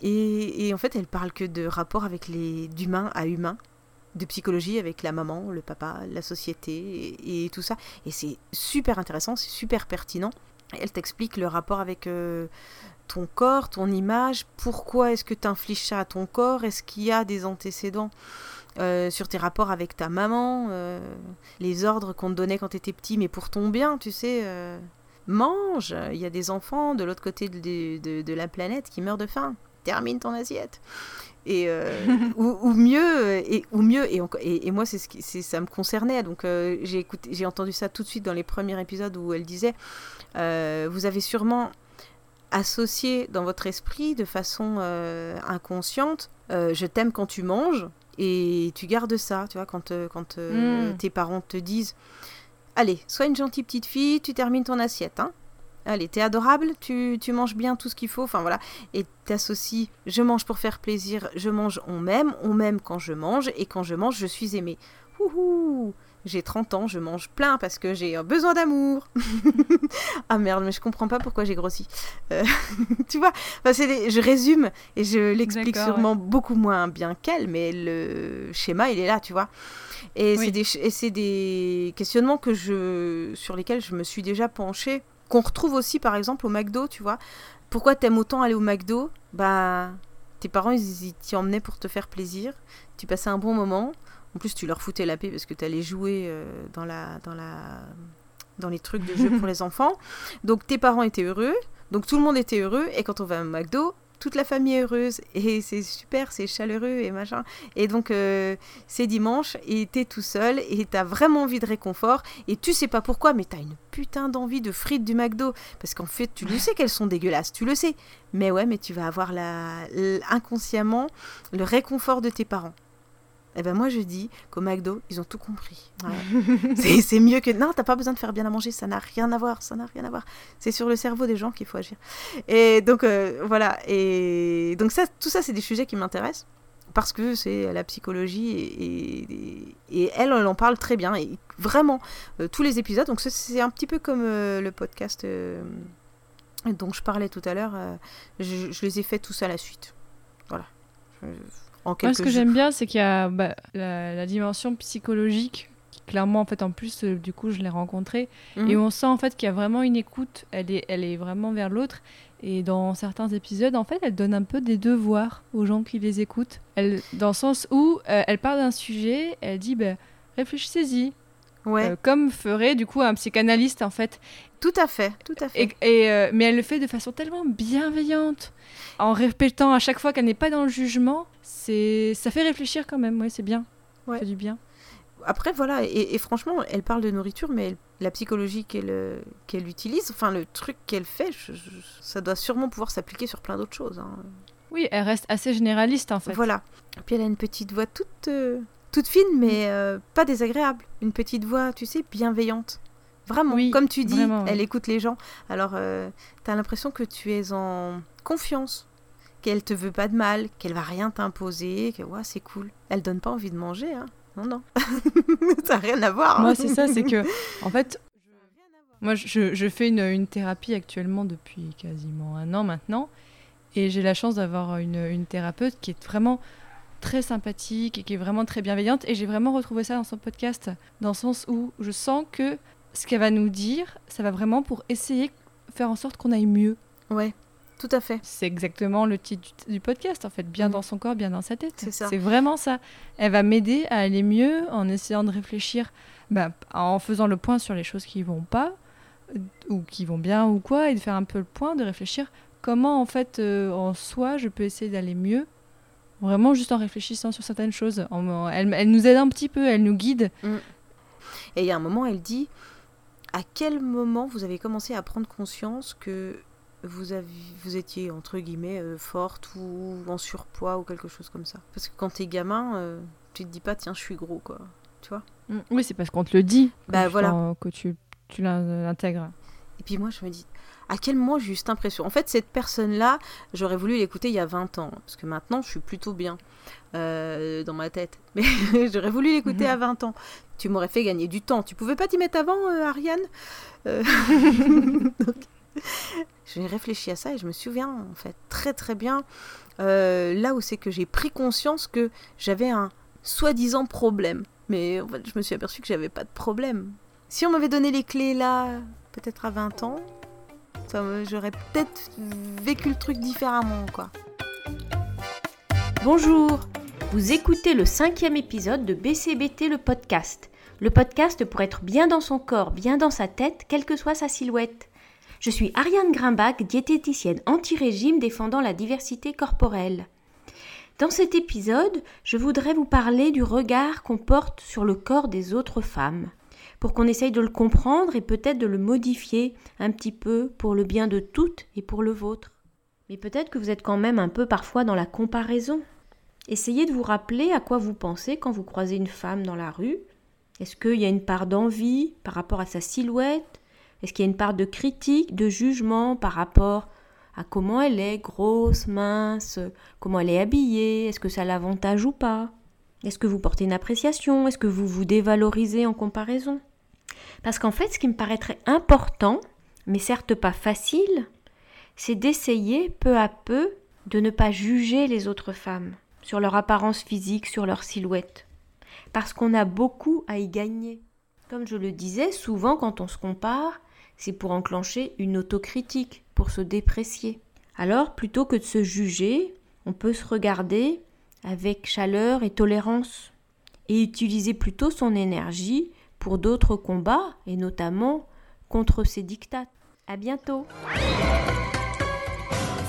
Et, en fait, elle parle que de rapport avec les d'humain à humain, de psychologie avec la maman, le papa, la société et, et tout ça. Et c'est super intéressant, c'est super pertinent. Elle t'explique le rapport avec euh, ton corps, ton image, pourquoi est-ce que tu infliges ça à ton corps, est-ce qu'il y a des antécédents? Euh, sur tes rapports avec ta maman, euh, les ordres qu'on te donnait quand tu étais petit, mais pour ton bien, tu sais. euh, mange, il y a des enfants de l'autre côté de, de- de la planète qui meurent de faim. Termine ton assiette. Et, *laughs* ou, ou mieux, et, ou mieux, et, enco- et, et moi, c'est ce qui, ça me concernait. Donc, j'ai écouté, j'ai entendu ça tout de suite dans les premiers épisodes où elle disait Vous avez sûrement associé dans votre esprit de façon inconsciente Je t'aime quand tu manges, et tu gardes ça, tu vois, quand, euh, quand euh, Mm. tes parents te disent Allez, sois une gentille petite fille, tu termines ton assiette, hein. Allez, t'es adorable, tu, tu manges bien tout ce qu'il faut, enfin voilà. Et t'associes, je mange pour faire plaisir, je mange, on m'aime, on m'aime quand je mange, et quand je mange, je suis aimée. Ouhou J'ai 30 ans, je mange plein parce que j'ai besoin d'amour. *laughs* ah merde, mais je comprends pas pourquoi j'ai grossi. Euh, *laughs* tu vois, enfin, je résume et je l'explique sûrement beaucoup moins bien qu'elle, mais le schéma, il est là, tu vois. Et Oui. c'est des, des questionnements que je, sur lesquels je me suis déjà penchée, qu'on retrouve aussi par exemple au McDo, tu vois. Pourquoi t'aimes autant aller au McDo? Bah, tes parents, ils ils t'y emmenaient pour te faire plaisir. Tu passais un bon moment. En plus, tu leur foutais la paix parce que t'allais jouer euh, dans la, dans la, dans les trucs de jeu pour *laughs* les enfants. Donc tes parents étaient heureux. Donc tout le monde était heureux. Et quand on va au McDo, toute la famille est heureuse. Et c'est super, c'est chaleureux et machin. Et donc euh, c'est dimanche et t'es tout seul et t'as vraiment envie de réconfort. Et tu sais pas pourquoi, mais t'as une putain d'envie de frites du McDo. Parce qu'en fait, tu le sais qu'elles sont dégueulasses, tu le sais. Mais ouais, mais tu vas avoir la, inconsciemment le réconfort de tes parents. Eh ben moi je dis qu'au McDo, ils ont tout compris. Ouais. *laughs* c'est mieux que... Non, t'as pas besoin de faire bien à manger, ça n'a rien à voir, ça n'a rien à voir. C'est sur le cerveau des gens qu'il faut agir. Et donc euh, voilà, et donc ça, tout ça c'est des sujets qui m'intéressent parce que c'est la psychologie et, et- et elle, elle en parle très bien et vraiment euh, tous les épisodes. Donc c'est un petit peu comme euh, le podcast euh, dont je parlais tout à l'heure. je, je les ai fait tous à la suite. Voilà. Je- en Moi, ce que j'aime bien, c'est qu'il y a bah, la, la dimension psychologique, qui clairement, en fait, en plus, euh, du coup, je l'ai rencontrée, Mhm. et on sent en fait qu'il y a vraiment une écoute, elle est, elle est vraiment vers l'autre, et dans certains épisodes, en fait, elle donne un peu des devoirs aux gens qui les écoutent, elle, dans le sens où euh, elle parle d'un sujet, elle dit, bah, réfléchissez-y. Ouais. Euh, comme ferait du coup un psychanalyste en fait. Tout à fait, tout à fait. Et, et, euh, mais elle le fait de façon tellement bienveillante, en répétant à chaque fois qu'elle n'est pas dans le jugement. C'est, ça fait réfléchir quand même. Ouais, c'est bien. Ça fait du bien. Après, voilà, et, et franchement, elle parle de nourriture, mais elle- la psychologie qu'elle qu'elle utilise, enfin le truc qu'elle fait, je- je- ça doit sûrement pouvoir s'appliquer sur plein d'autres choses. hein. Oui, elle reste assez généraliste en fait. Voilà. Et puis elle a une petite voix toute, euh, toute fine, mais euh, pas désagréable. Une petite voix, tu sais, bienveillante. Vraiment, Oui, comme tu dis, vraiment, elle écoute les gens. Alors, tu as l'impression que tu es en confiance, qu'elle te veut pas de mal, qu'elle va rien t'imposer, que ouais, c'est cool. Elle donne pas envie de manger, hein. Non, non. *laughs* ça n'a rien à voir. hein. Moi, c'est ça, c'est que, *laughs* en fait, moi, je, je fais une, une thérapie actuellement depuis quasiment un an maintenant. Et j'ai la chance d'avoir une, une thérapeute qui est vraiment très sympathique et qui est vraiment très bienveillante. Et j'ai vraiment retrouvé ça dans son podcast, dans le sens où je sens que ce qu'elle va nous dire, ça va vraiment pour essayer de faire en sorte qu'on aille mieux. Ouais, tout à fait. C'est exactement le titre du, podcast, en fait. Bien dans son corps, bien dans sa tête. C'est ça. C'est vraiment ça. Elle va m'aider à aller mieux en essayant de réfléchir, bah, en faisant le point sur les choses qui vont pas, euh, ou qui vont bien ou quoi, et de faire un peu le point, de réfléchir comment, en fait, euh, en soi, je peux essayer d'aller mieux. Vraiment juste en réfléchissant sur certaines choses. En- elle, elle nous aide un petit peu, elle nous guide. Et il y a un moment, elle dit à quel moment vous avez commencé à prendre conscience que vous, avez, vous étiez, entre guillemets, euh, forte ou en surpoids ou quelque chose comme ça? Parce que quand t'es gamin, euh, tu te dis pas, tiens, je suis gros, quoi. Tu vois? Mm. Oui, c'est parce qu'on te le dit. Bah, que- voilà. Que tu, tu l'in- l'intègres. Et puis moi, je me dis, à quel moment j'ai eu cette impression? En fait, cette personne-là, j'aurais voulu l'écouter il y a 20 ans, parce que maintenant, je suis plutôt bien euh, dans ma tête. *laughs* Mais j'aurais voulu l'écouter Mhm. à 20 ans. Tu m'aurais fait gagner du temps. Tu pouvais pas t'y mettre avant, euh, Ariane? Euh, *laughs* donc, J'ai réfléchi à ça et je me souviens, en fait, très très bien, là où c'est que j'ai pris conscience que j'avais un soi-disant problème. Mais en fait, je me suis aperçue que j'avais pas de problème. Si on m'avait donné les clés là, peut-être à 20 ans, j'aurais peut-être vécu le truc différemment, quoi. Bonjour, vous écoutez le cinquième épisode de BCBT le podcast. Le podcast pour être bien dans son corps, bien dans sa tête, quelle que soit sa silhouette. Je suis Ariane Grimbach, diététicienne anti-régime défendant la diversité corporelle. Dans cet épisode, je voudrais vous parler du regard qu'on porte sur le corps des autres femmes, pour qu'on essaye de le comprendre et peut-être de le modifier un petit peu pour le bien de toutes et pour le vôtre. Mais peut-être que vous êtes quand même un peu parfois dans la comparaison. Essayez de vous rappeler à quoi vous pensez quand vous croisez une femme dans la rue. Est-ce qu'il y a une part d'envie par rapport à sa silhouette? Est-ce qu'il y a une part de critique, de jugement par rapport à comment elle est, grosse, mince, comment elle est habillée, est-ce que ça l'avantage ou pas? Est-ce que vous portez une appréciation? Est-ce que vous vous dévalorisez en comparaison? Parce qu'en fait, ce qui me paraîtrait important, mais certes pas facile, c'est d'essayer peu à peu de ne pas juger les autres femmes sur leur apparence physique, sur leur silhouette. Parce qu'on a beaucoup à y gagner. Comme je le disais, souvent quand on se compare, c'est pour enclencher une autocritique, pour se déprécier. Alors, plutôt que de se juger, on peut se regarder avec chaleur et tolérance et utiliser plutôt son énergie pour d'autres combats et notamment contre ces dictats. À bientôt.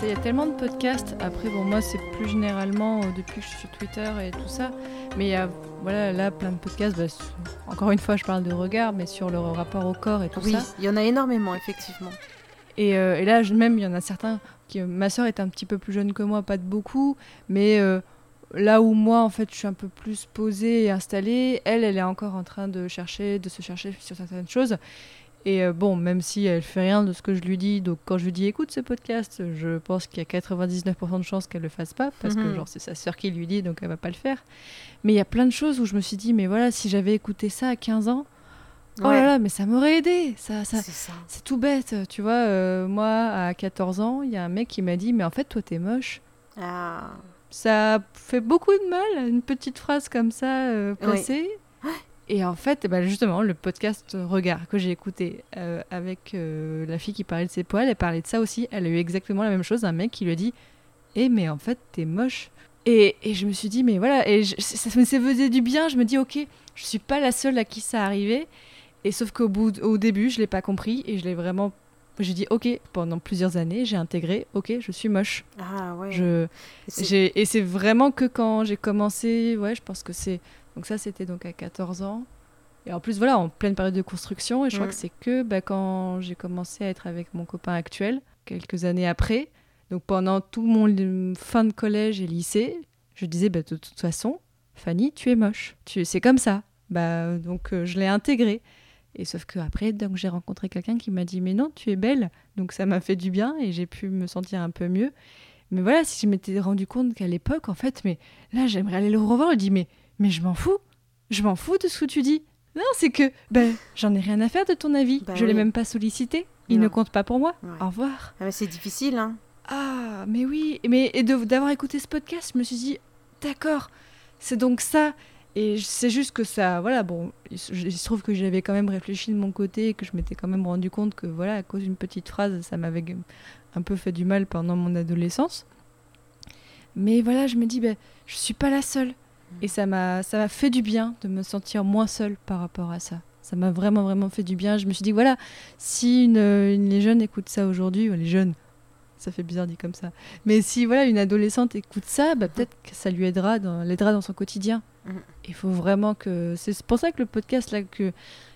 Il y a tellement de podcasts. Après, bon, moi, c'est plus généralement euh, depuis que je suis sur Twitter et tout ça. Mais il y a, voilà, là, plein de podcasts. bah, sur- encore une fois, je parle de regard, mais sur le rapport au corps et tout Oui, ça. il y en a énormément, effectivement. Et, euh, et là, je- même, il y en a certains qui. Ma soeur est un petit peu plus jeune que moi, pas de beaucoup, mais euh, là où moi, en fait, je suis un peu plus posée et installée, elle, elle est encore en train de chercher, de se chercher sur certaines choses. Et euh, bon, même si elle fait rien de ce que je lui dis, donc quand je lui dis écoute ce podcast, je pense qu'il y a 99% de chances qu'elle le fasse pas, parce que Mhm. genre c'est sa soeur qui lui dit, donc elle va pas le faire. Mais il y a plein de choses où je me suis dit, mais voilà, si j'avais écouté ça à 15 ans, oh là là, mais ça m'aurait aidé. Ça, ça. c'est tout bête, tu vois. euh, moi, à 14 ans, il y a un mec qui m'a dit, mais en fait, toi, t'es moche. Ah. Ça fait beaucoup de mal, une petite phrase comme ça euh, Oui. placée. *gasps* Et en fait, bah, justement, le podcast Regard que j'ai écouté euh, avec euh, la fille qui parlait de ses poils, elle parlait de ça aussi. Elle a eu exactement la même chose, un mec qui lui a dit Eh, mais en fait, t'es moche. Et, et je me suis dit, mais voilà, et je- ça, ça me faisait du bien. Je me dis, ok, je suis pas la seule à qui ça arrivait. Et sauf qu'au bout, au début, je l'ai pas compris et je l'ai vraiment. J'ai dit, ok, pendant plusieurs années, j'ai intégré, ok, je suis moche. Ah ouais. Je, Et c'est- j'ai- et c'est vraiment que quand j'ai commencé, ouais, je pense que c'est. Donc ça, c'était donc à 14 ans. Et en plus, voilà, en pleine période de construction. Et je crois Mm. que c'est que bah, quand j'ai commencé à être avec mon copain actuel, quelques années après. Donc pendant tout mon fin de collège et lycée, je disais, bah, de toute façon, Fanny, tu es moche. Tu, c'est comme ça. Bah, donc euh, je l'ai intégré. Et sauf que après, donc j'ai rencontré quelqu'un qui m'a dit, mais non, tu es belle. Donc ça m'a fait du bien et j'ai pu me sentir un peu mieux. Mais voilà, si je m'étais rendu compte qu'à l'époque, en fait, mais là, j'aimerais aller le revoir. Je dis, mais, mais je m'en fous. Je m'en fous de ce que tu dis. Non, c'est que ben, j'en ai rien à faire de ton avis. Bah je l'ai oui. même pas sollicité. Il Non. ne compte pas pour moi. Au revoir. Ah, mais c'est difficile, hein. Ah, mais oui. Mais et d'avoir écouté ce podcast, je me suis dit, d'accord, c'est donc ça. Et c'est juste que ça, voilà, bon, il se trouve que j'avais quand même réfléchi de mon côté et que je m'étais quand même rendu compte que, voilà, à cause d'une petite phrase, ça m'avait un peu fait du mal pendant mon adolescence. Mais voilà, je me dis, ben, je suis pas la seule. Et ça m'a, ça m'a fait du bien de me sentir moins seule par rapport à ça. Ça m'a vraiment, vraiment fait du bien. Je me suis dit, voilà, si une, une- les jeunes écoutent ça aujourd'hui, ou les jeunes, ça fait bizarre dit comme ça. Mais si voilà une adolescente écoute ça, bah, peut-être que ça lui aidera dans, l'aidera dans son quotidien. Mhm. Il faut vraiment que c'est pour ça que le podcast là que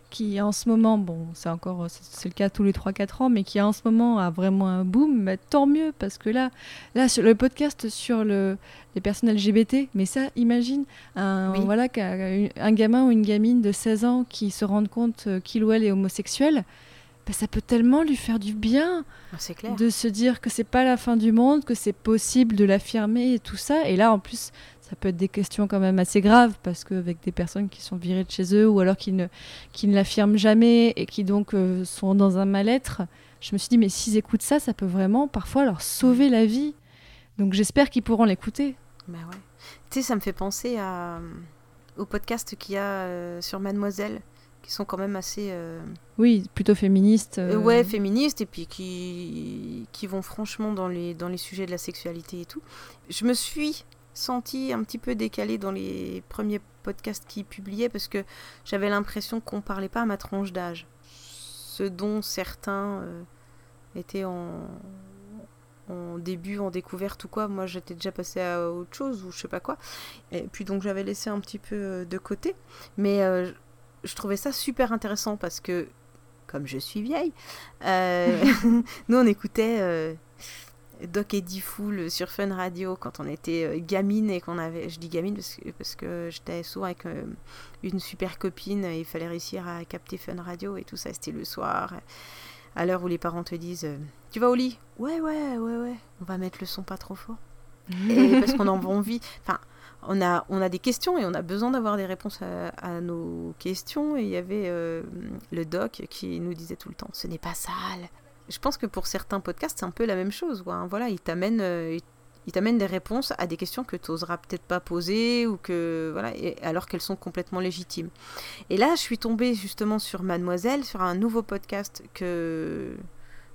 qui en ce moment, bon, c'est encore c'est le cas tous les 3-4 ans, mais qui en ce moment a vraiment un boom, bah, tant mieux parce que là, là sur le podcast sur le, les personnes LGBT, mais ça, imagine un Oui. voilà qu'un- un gamin ou une gamine de 16 ans qui se rende compte euh, qu'il ou elle est homosexuel, bah, ça peut tellement lui faire du bien Ah, clair. de se dire que c'est pas la fin du monde, que c'est possible de l'affirmer et tout ça. Et là, en plus, ça peut être des questions quand même assez graves parce qu'avec des personnes qui sont virées de chez eux ou alors qui ne, qui ne l'affirment jamais et qui donc euh, sont dans un mal-être, je me suis dit, mais s'ils écoutent ça, ça peut vraiment parfois leur sauver la vie. Donc j'espère qu'ils pourront l'écouter. Bah ouais. Tu sais, ça me fait penser à, au podcast qu'il y a euh, sur Mademoiselle, qui sont quand même assez. euh, Oui, plutôt féministe. euh, ouais, féministes, et puis qui, qui vont franchement dans les, dans les sujets de la sexualité et tout. Je me suis sentie un petit peu décalée dans les premiers podcasts qu'ils publiaient parce que j'avais l'impression qu'on parlait pas à ma tranche d'âge. Ce dont certains euh, étaient en, en début, en découverte ou quoi. Moi, j'étais déjà passée à autre chose ou je sais pas quoi. Et puis donc, j'avais laissé un petit peu euh, de côté. Mais euh, je trouvais ça super intéressant parce que, comme je suis vieille, euh, *laughs* *laughs* nous, on écoutait euh, Doc et Diffoul sur Fun Radio quand on était euh, gamine et qu'on avait. Je dis gamine parce que, parce que j'étais souvent avec euh, une super copine et il fallait réussir à capter Fun Radio et tout ça. C'était le soir. À l'heure où les parents te disent Tu vas au lit? Ouais, ouais, ouais, ouais. On va mettre le son pas trop fort. et *laughs* parce qu'on en a envie. Enfin, on a, on a des questions et on a besoin d'avoir des réponses à, nos questions. Et il y avait euh, le doc qui nous disait tout le temps Ce n'est pas sale. Je pense que pour certains podcasts, c'est un peu la même chose. hein. Voilà, ils t'amènent. euh, ils t'amènent des réponses à des questions que tu n'oseras peut-être pas poser ou que voilà alors qu'elles sont complètement légitimes. Et là, je suis tombée justement sur Mademoiselle, sur un nouveau podcast que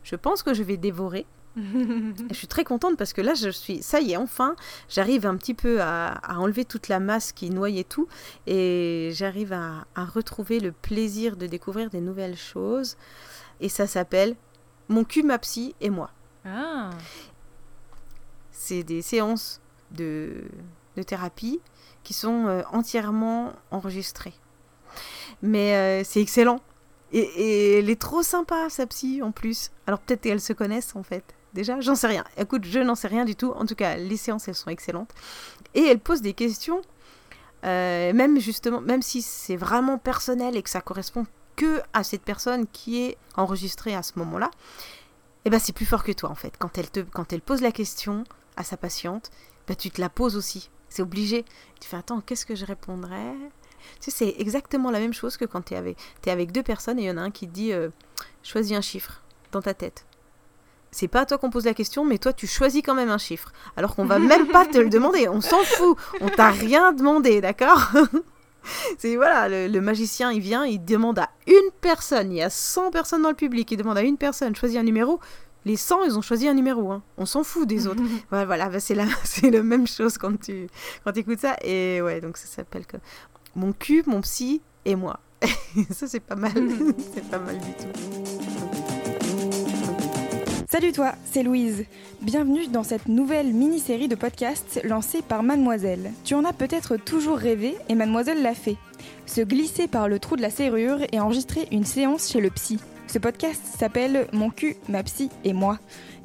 je pense que je vais dévorer. Je suis très contente parce que là, je suis, ça y est, enfin, j'arrive un petit peu à, à enlever toute la masse qui noyait tout et j'arrive à, à retrouver le plaisir de découvrir des nouvelles choses. Et ça s'appelle Mon cul, ma psy et moi. Ah. C'est des séances de, de thérapie qui sont euh, entièrement enregistrées. Mais euh, c'est excellent. Et, et elle est trop sympa, sa psy, en plus. Alors peut-être qu'elles se connaissent, en fait. Déjà, j'en sais rien. Écoute, je n'en sais rien du tout. En tout cas, les séances, elles sont excellentes. Et elle pose des questions, euh, même justement, même si c'est vraiment personnel et que ça correspond que à cette personne qui est enregistrée à ce moment-là, eh ben c'est plus fort que toi en fait. Quand elle te, quand elle pose la question à sa patiente, ben tu te la poses aussi. C'est obligé. Tu fais attends, qu'est-ce que je répondrais? Tu sais, c'est exactement la même chose que quand tu es avec, deux personnes et il y en a un qui dit euh, choisis un chiffre dans ta tête. C'est pas à toi qu'on pose la question, mais toi tu choisis quand même un chiffre. Alors qu'on va *laughs* même pas te le demander, on s'en fout, on t'a rien demandé, d'accord *laughs* C'est voilà, le, le magicien il vient, il demande à une personne, il y a 100 personnes dans le public, il demande à une personne, choisis un numéro. Les 100, ils ont choisi un numéro, hein. on s'en fout des autres. *laughs* Ouais, voilà, bah, c'est la, c'est la même chose quand tu quand écoutes ça. Et ouais, donc ça s'appelle que mon cul, mon psy et moi. ça c'est pas mal, c'est pas mal du tout. Salut toi, c'est Louise. Bienvenue dans cette nouvelle mini-série de podcasts lancée par Mademoiselle. Tu en as peut-être toujours rêvé et Mademoiselle l'a fait. Se glisser par le trou de la serrure et enregistrer une séance chez le psy. Ce podcast s'appelle Mon cul, ma psy et moi.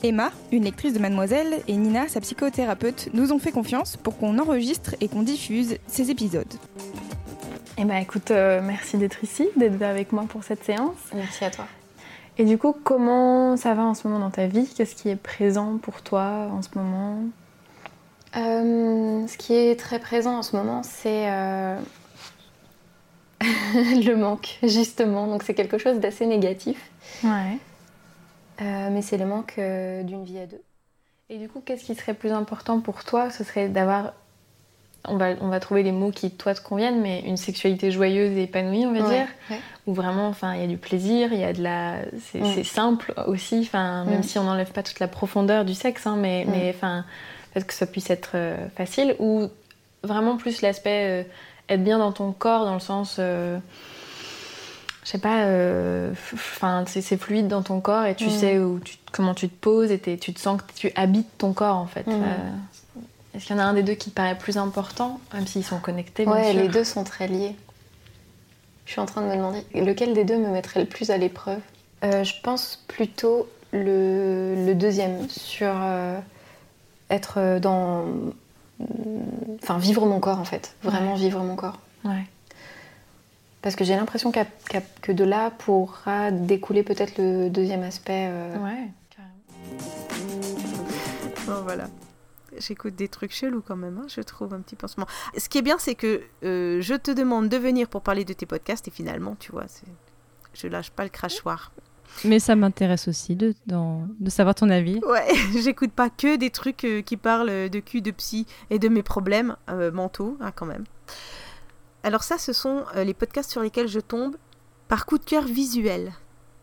Emma, une lectrice de Mademoiselle, et Nina, sa psychothérapeute, nous ont fait confiance pour qu'on enregistre et qu'on diffuse ces épisodes. Eh ben écoute, euh, merci d'être ici, d'être avec moi pour cette séance. Merci à toi. Et du coup, comment ça va en ce moment dans ta vie? Qu'est-ce qui est présent pour toi en ce moment? Euh, ce qui est très présent en ce moment, c'est euh, *laughs* le manque, justement. Donc c'est quelque chose d'assez négatif. Ouais. Euh, mais c'est le manque d'une vie à deux. Et du coup, qu'est-ce qui serait plus important pour toi? Ce serait d'avoir, on va, on va trouver les mots qui toi te conviennent, mais une sexualité joyeuse et épanouie, on va Ouais, dire, ouais. où vraiment, enfin, il y a du plaisir, il y a de la, c'est Mm. simple aussi, enfin, même Mm. si on n'enlève pas toute la profondeur du sexe, hein, mais, Mm. mais enfin, peut-être que ça puisse être euh, facile, ou vraiment plus l'aspect euh, être bien dans ton corps, dans le sens euh, je sais pas, enfin, c'est fluide dans ton corps et tu sais où tu, comment tu te poses et tu te sens que tu habites ton corps en fait. Est-ce qu'il y en a un des deux qui te paraît plus important, même s'ils sont connectés bien Ouais, sûr les deux sont très liés. Je suis en train de me demander lequel des deux me mettrait le plus à l'épreuve? Euh, je pense plutôt le, le deuxième, sur euh, être dans. Enfin, vivre mon corps en fait. Vraiment Ouais. vivre mon corps. Ouais. Parce que j'ai l'impression que de là pourra découler peut-être le deuxième aspect. euh, Ouais. Bon, voilà. J'écoute des trucs chelous quand même, hein, je trouve un petit en ce qui est bien, c'est que euh, je te demande de venir pour parler de tes podcasts et finalement, tu vois, je lâche pas le crachoir. Mais ça m'intéresse aussi de, dans- de savoir ton avis. Ouais, *laughs* j'écoute pas que des trucs euh, qui parlent de cul, de psy et de mes problèmes euh, mentaux, hein, quand même. Alors ça, ce sont euh, les podcasts sur lesquels je tombe par coup de cœur visuel.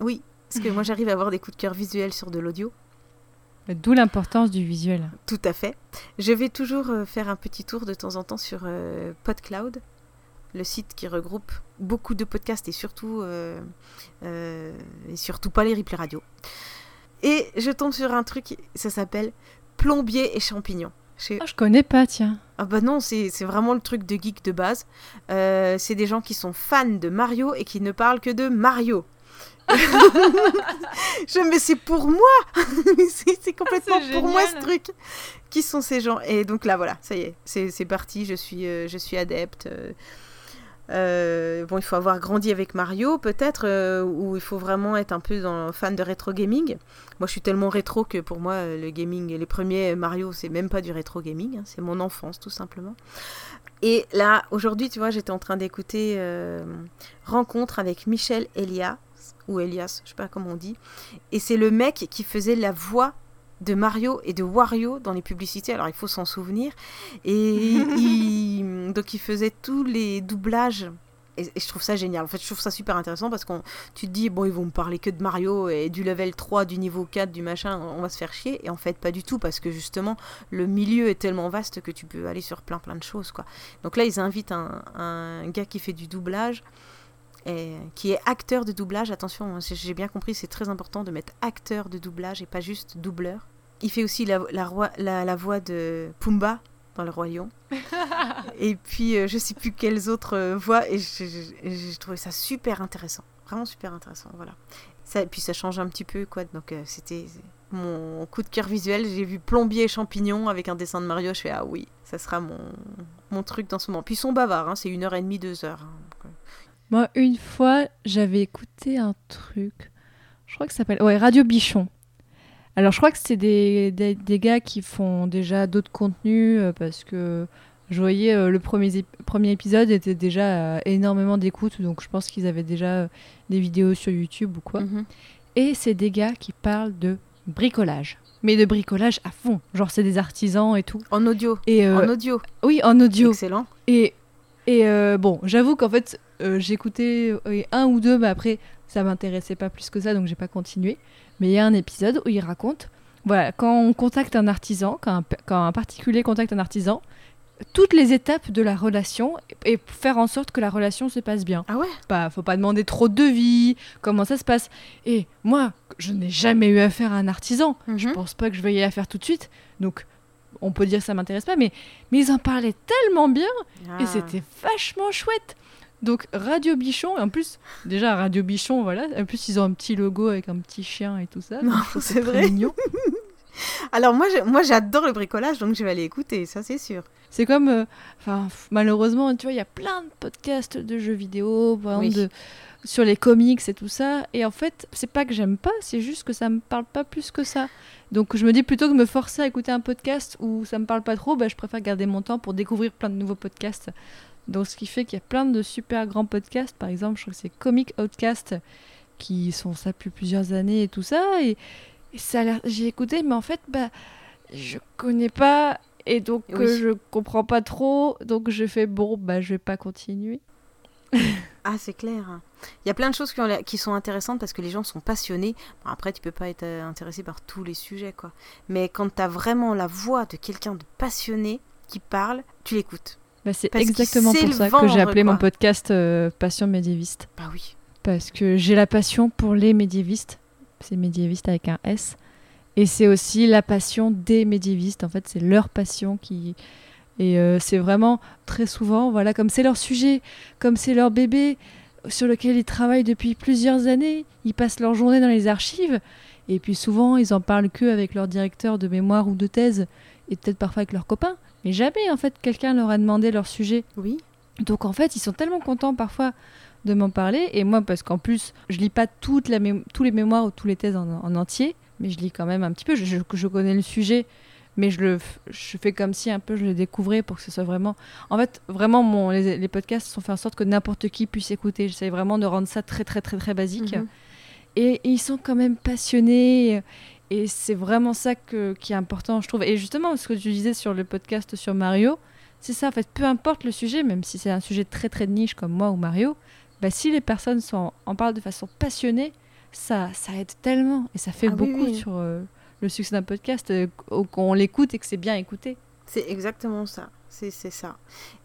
Oui, parce que moi *laughs* j'arrive à avoir des coups de cœur visuels sur de l'audio. D'où l'importance du visuel. Tout à fait. Je vais toujours euh, faire un petit tour de temps en temps sur euh, PodCloud, le site qui regroupe beaucoup de podcasts et surtout, euh, euh, et surtout pas les replays radio. Et je tombe sur un truc, ça s'appelle Plombier et champignons. Je... Je connais pas, tiens. Ah bah non, c'est c'est vraiment le truc de geek de base. C'est des gens qui sont fans de Mario et qui ne parlent que de Mario. *laughs* je, mais c'est pour moi *laughs* C'est complètement pour moi ce truc Qui sont ces gens Et donc là, voilà, ça y est, c'est parti, je suis, euh, je suis adepte. euh, euh, bon, il faut avoir grandi avec Mario, peut-être, euh, ou il faut vraiment être un peu dans, fan de rétro gaming. Moi, je suis tellement rétro que pour moi, le gaming, les premiers Mario, c'est même pas du rétro gaming, hein, c'est mon enfance, tout simplement. Et là, aujourd'hui, tu vois, j'étais en train d'écouter euh, Rencontre avec Michel Elias, ou Elias, je sais pas comment on dit. Et c'est le mec qui faisait la voix de Mario et de Wario dans les publicités, alors il faut s'en souvenir. Et *laughs* il, donc il faisait tous les doublages. Et, et je trouve ça génial. En fait, je trouve ça super intéressant parce que tu te dis, bon, ils vont me parler que de Mario et du level 3, du niveau 4, du machin, on va se faire chier. Et en fait, pas du tout parce que justement, le milieu est tellement vaste que tu peux aller sur plein plein de choses. quoi. Donc là, ils invitent un, un gars qui fait du doublage et qui est acteur de doublage. Attention, hein, j'ai bien compris, c'est très important de mettre acteur de doublage et pas juste doubleur. Il fait aussi la, la, roi- la- la voix de Pumba dans le Roi Lion. *laughs* et puis, euh, je sais plus quelles autres euh, voix. Et j'ai trouvé ça super intéressant. Vraiment super intéressant, voilà. Ça, et puis ça change un petit peu, quoi. Donc euh, c'était mon coup de cœur visuel. J'ai vu plombier et champignon avec un dessin de Mario. Je fais, ah oui, ça sera mon, mon truc dans ce moment. Puis ils sont bavards, hein, c'est une heure et demie, deux heures. hein. Moi, une fois, j'avais écouté un truc. Je crois que ça s'appelle. Ouais, Radio Bichon. Alors, je crois que c'est des, des, des gars qui font déjà d'autres contenus euh, parce que je voyais euh, le premier, ép- premier épisode était déjà euh, énormément d'écoute. Donc, je pense qu'ils avaient déjà des vidéos sur YouTube ou quoi. Et c'est des gars qui parlent de bricolage. Mais de bricolage à fond. Genre, c'est des artisans et tout. En audio. Et, En audio. Oui, en audio. Excellent. Et, et euh, bon, j'avoue qu'en fait, euh, écouté euh, un ou deux, mais après, ça m'intéressait pas plus que ça, donc j'ai pas continué. Mais il y a un épisode où il raconte, voilà, quand on contacte un artisan, quand un, quand un particulier contacte un artisan, toutes les étapes de la relation et faire en sorte que la relation se passe bien. Ah ouais? Pas, faut pas demander trop de devis, comment ça se passe. Et moi, je n'ai jamais eu affaire à un artisan. Je pense pas que je vais y affaire tout de suite. Donc, on peut dire que ça m'intéresse pas, mais, mais ils en parlaient tellement bien Ah. et c'était vachement chouette. Donc Radio Bichon, et en plus, déjà Radio Bichon, voilà, en plus ils ont un petit logo avec un petit chien et tout ça. Non, *laughs* c'est vrai. mignon. *laughs* Alors moi, je- moi j'adore le bricolage, donc je vais aller écouter, ça c'est sûr. C'est comme, euh, enfin, malheureusement, tu vois, il y a plein de podcasts de jeux vidéo, par exemple, Oui. de- sur les comics et tout ça. Et en fait, c'est pas que j'aime pas, c'est juste que ça me parle pas plus que ça. Donc je me dis plutôt que me forcer à écouter un podcast où ça me parle pas trop, bah, je préfère garder mon temps pour découvrir plein de nouveaux podcasts. Donc ce qui fait qu'il y a plein de super grands podcasts. Par exemple, je crois que c'est Comic Outcast qui sont ça depuis plusieurs années et tout ça. Et, et ça j'ai écouté, mais en fait, bah, je connais pas et donc Oui. euh, je comprends pas trop. Donc je fais bon, bah je vais pas continuer. *laughs* Ah, c'est clair. Il y a plein de choses qui, ont l'air- qui sont intéressantes parce que les gens sont passionnés. Bon, après, tu peux pas être euh, intéressé par tous les sujets, quoi. Mais quand tu as vraiment la voix de quelqu'un de passionné qui parle, tu l'écoutes. Bah, c'est exactement pour ça que j'ai appelé mon podcast euh, Passion médiéviste. Bah oui. Parce que j'ai la passion pour les médiévistes. C'est médiéviste avec un S. Et c'est aussi la passion des médiévistes. En fait, c'est leur passion qui. Et euh, c'est vraiment très souvent, voilà, comme c'est leur sujet, comme c'est leur bébé sur lequel ils travaillent depuis plusieurs années, ils passent leur journée dans les archives. Et puis souvent, ils en parlent que avec leur directeur de mémoire ou de thèse, et peut-être parfois avec leurs copains. Mais jamais, en fait, quelqu'un leur a demandé leur sujet. Oui. Donc en fait, ils sont tellement contents parfois de m'en parler. Et moi, parce qu'en plus, je lis pas toute la tous les mémoires ou tous les thèses en, en entier, mais je lis quand même un petit peu. Je, je- je connais le sujet, mais je le je fais comme si un peu je le découvrais pour que ce soit vraiment. En fait, vraiment, mon, les, les podcasts sont fait en sorte que n'importe qui puisse écouter. J'essaie vraiment de rendre ça très, très, très, très basique. Mhm. Et, et ils sont quand même passionnés. Et c'est vraiment ça que- qui est important, je trouve. Et justement, ce que tu disais sur le podcast sur Mario, c'est ça, en fait, peu importe le sujet, même si c'est un sujet très très de niche comme moi ou Mario, bah, si les personnes sont, en parlent de façon passionnée, ça, ça aide tellement. Et ça fait Ah oui, beaucoup oui. sur euh, le succès d'un podcast, euh, qu- qu'on l'écoute et que c'est bien écouté. C'est exactement ça. C'est ça.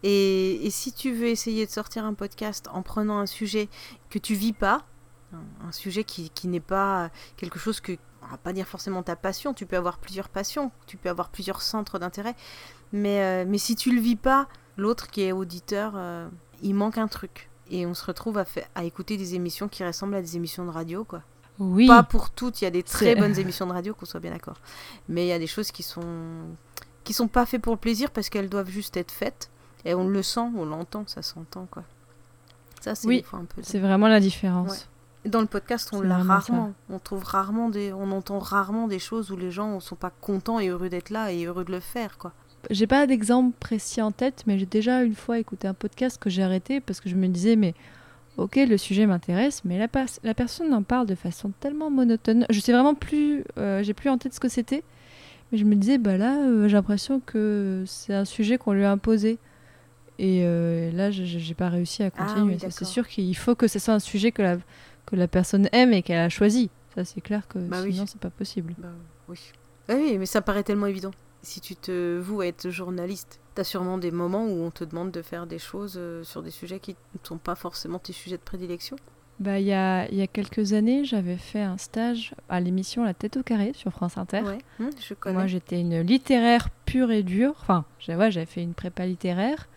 Et, et si tu veux essayer de sortir un podcast en prenant un sujet que tu vis pas, un, sujet qui, qui n'est pas quelque chose que, on va pas dire forcément ta passion, tu peux avoir plusieurs passions, tu peux avoir plusieurs centres d'intérêt, mais, euh, mais si tu le vis pas, l'autre qui est auditeur, euh, il manque un truc. Et on se retrouve à, à écouter des émissions qui ressemblent à des émissions de radio, quoi. Oui. Pas pour toutes, il y a des très bonnes *laughs* émissions de radio, qu'on soit bien d'accord. Mais il y a des choses qui sont qui sont pas faites pour le plaisir parce qu'elles doivent juste être faites. Et on le sent, on l'entend, ça s'entend quoi. Ça c'est Oui, un peu. c'est vraiment la différence. Ouais. Dans le podcast, on l'a ça. rarement. On trouve rarement des, on entend rarement des choses où les gens sont pas contents et heureux d'être là et heureux de le faire quoi. J'ai pas d'exemple précis en tête, mais j'ai déjà une fois écouté un podcast que j'ai arrêté parce que je me disais, mais ok, le sujet m'intéresse, mais la, pers- la personne en parle de façon tellement monotone. Je sais vraiment plus, euh, j'ai plus en tête ce que c'était, mais je me disais, bah là, euh, j'ai l'impression que c'est un sujet qu'on lui a imposé. Et euh, là, j'ai pas réussi à Ah continuer. oui, c'est sûr qu'il faut que ce soit un sujet que la, que la personne aime et qu'elle a choisi. Ça, c'est clair que Bah oui. sinon, c'est pas possible. Bah oui. Ah oui, mais ça paraît tellement évident. Si tu te voues à être journaliste, t'as sûrement des moments où on te demande de faire des choses euh, sur des sujets qui ne sont pas forcément tes sujets de prédilection? Bah, il y a, il y a quelques années, j'avais fait un stage à l'émission La tête au carré sur France Inter. Ouais, hum, je connais. Moi, j'étais une littéraire pure et dure. Enfin, ouais, j'avais fait une prépa littéraire.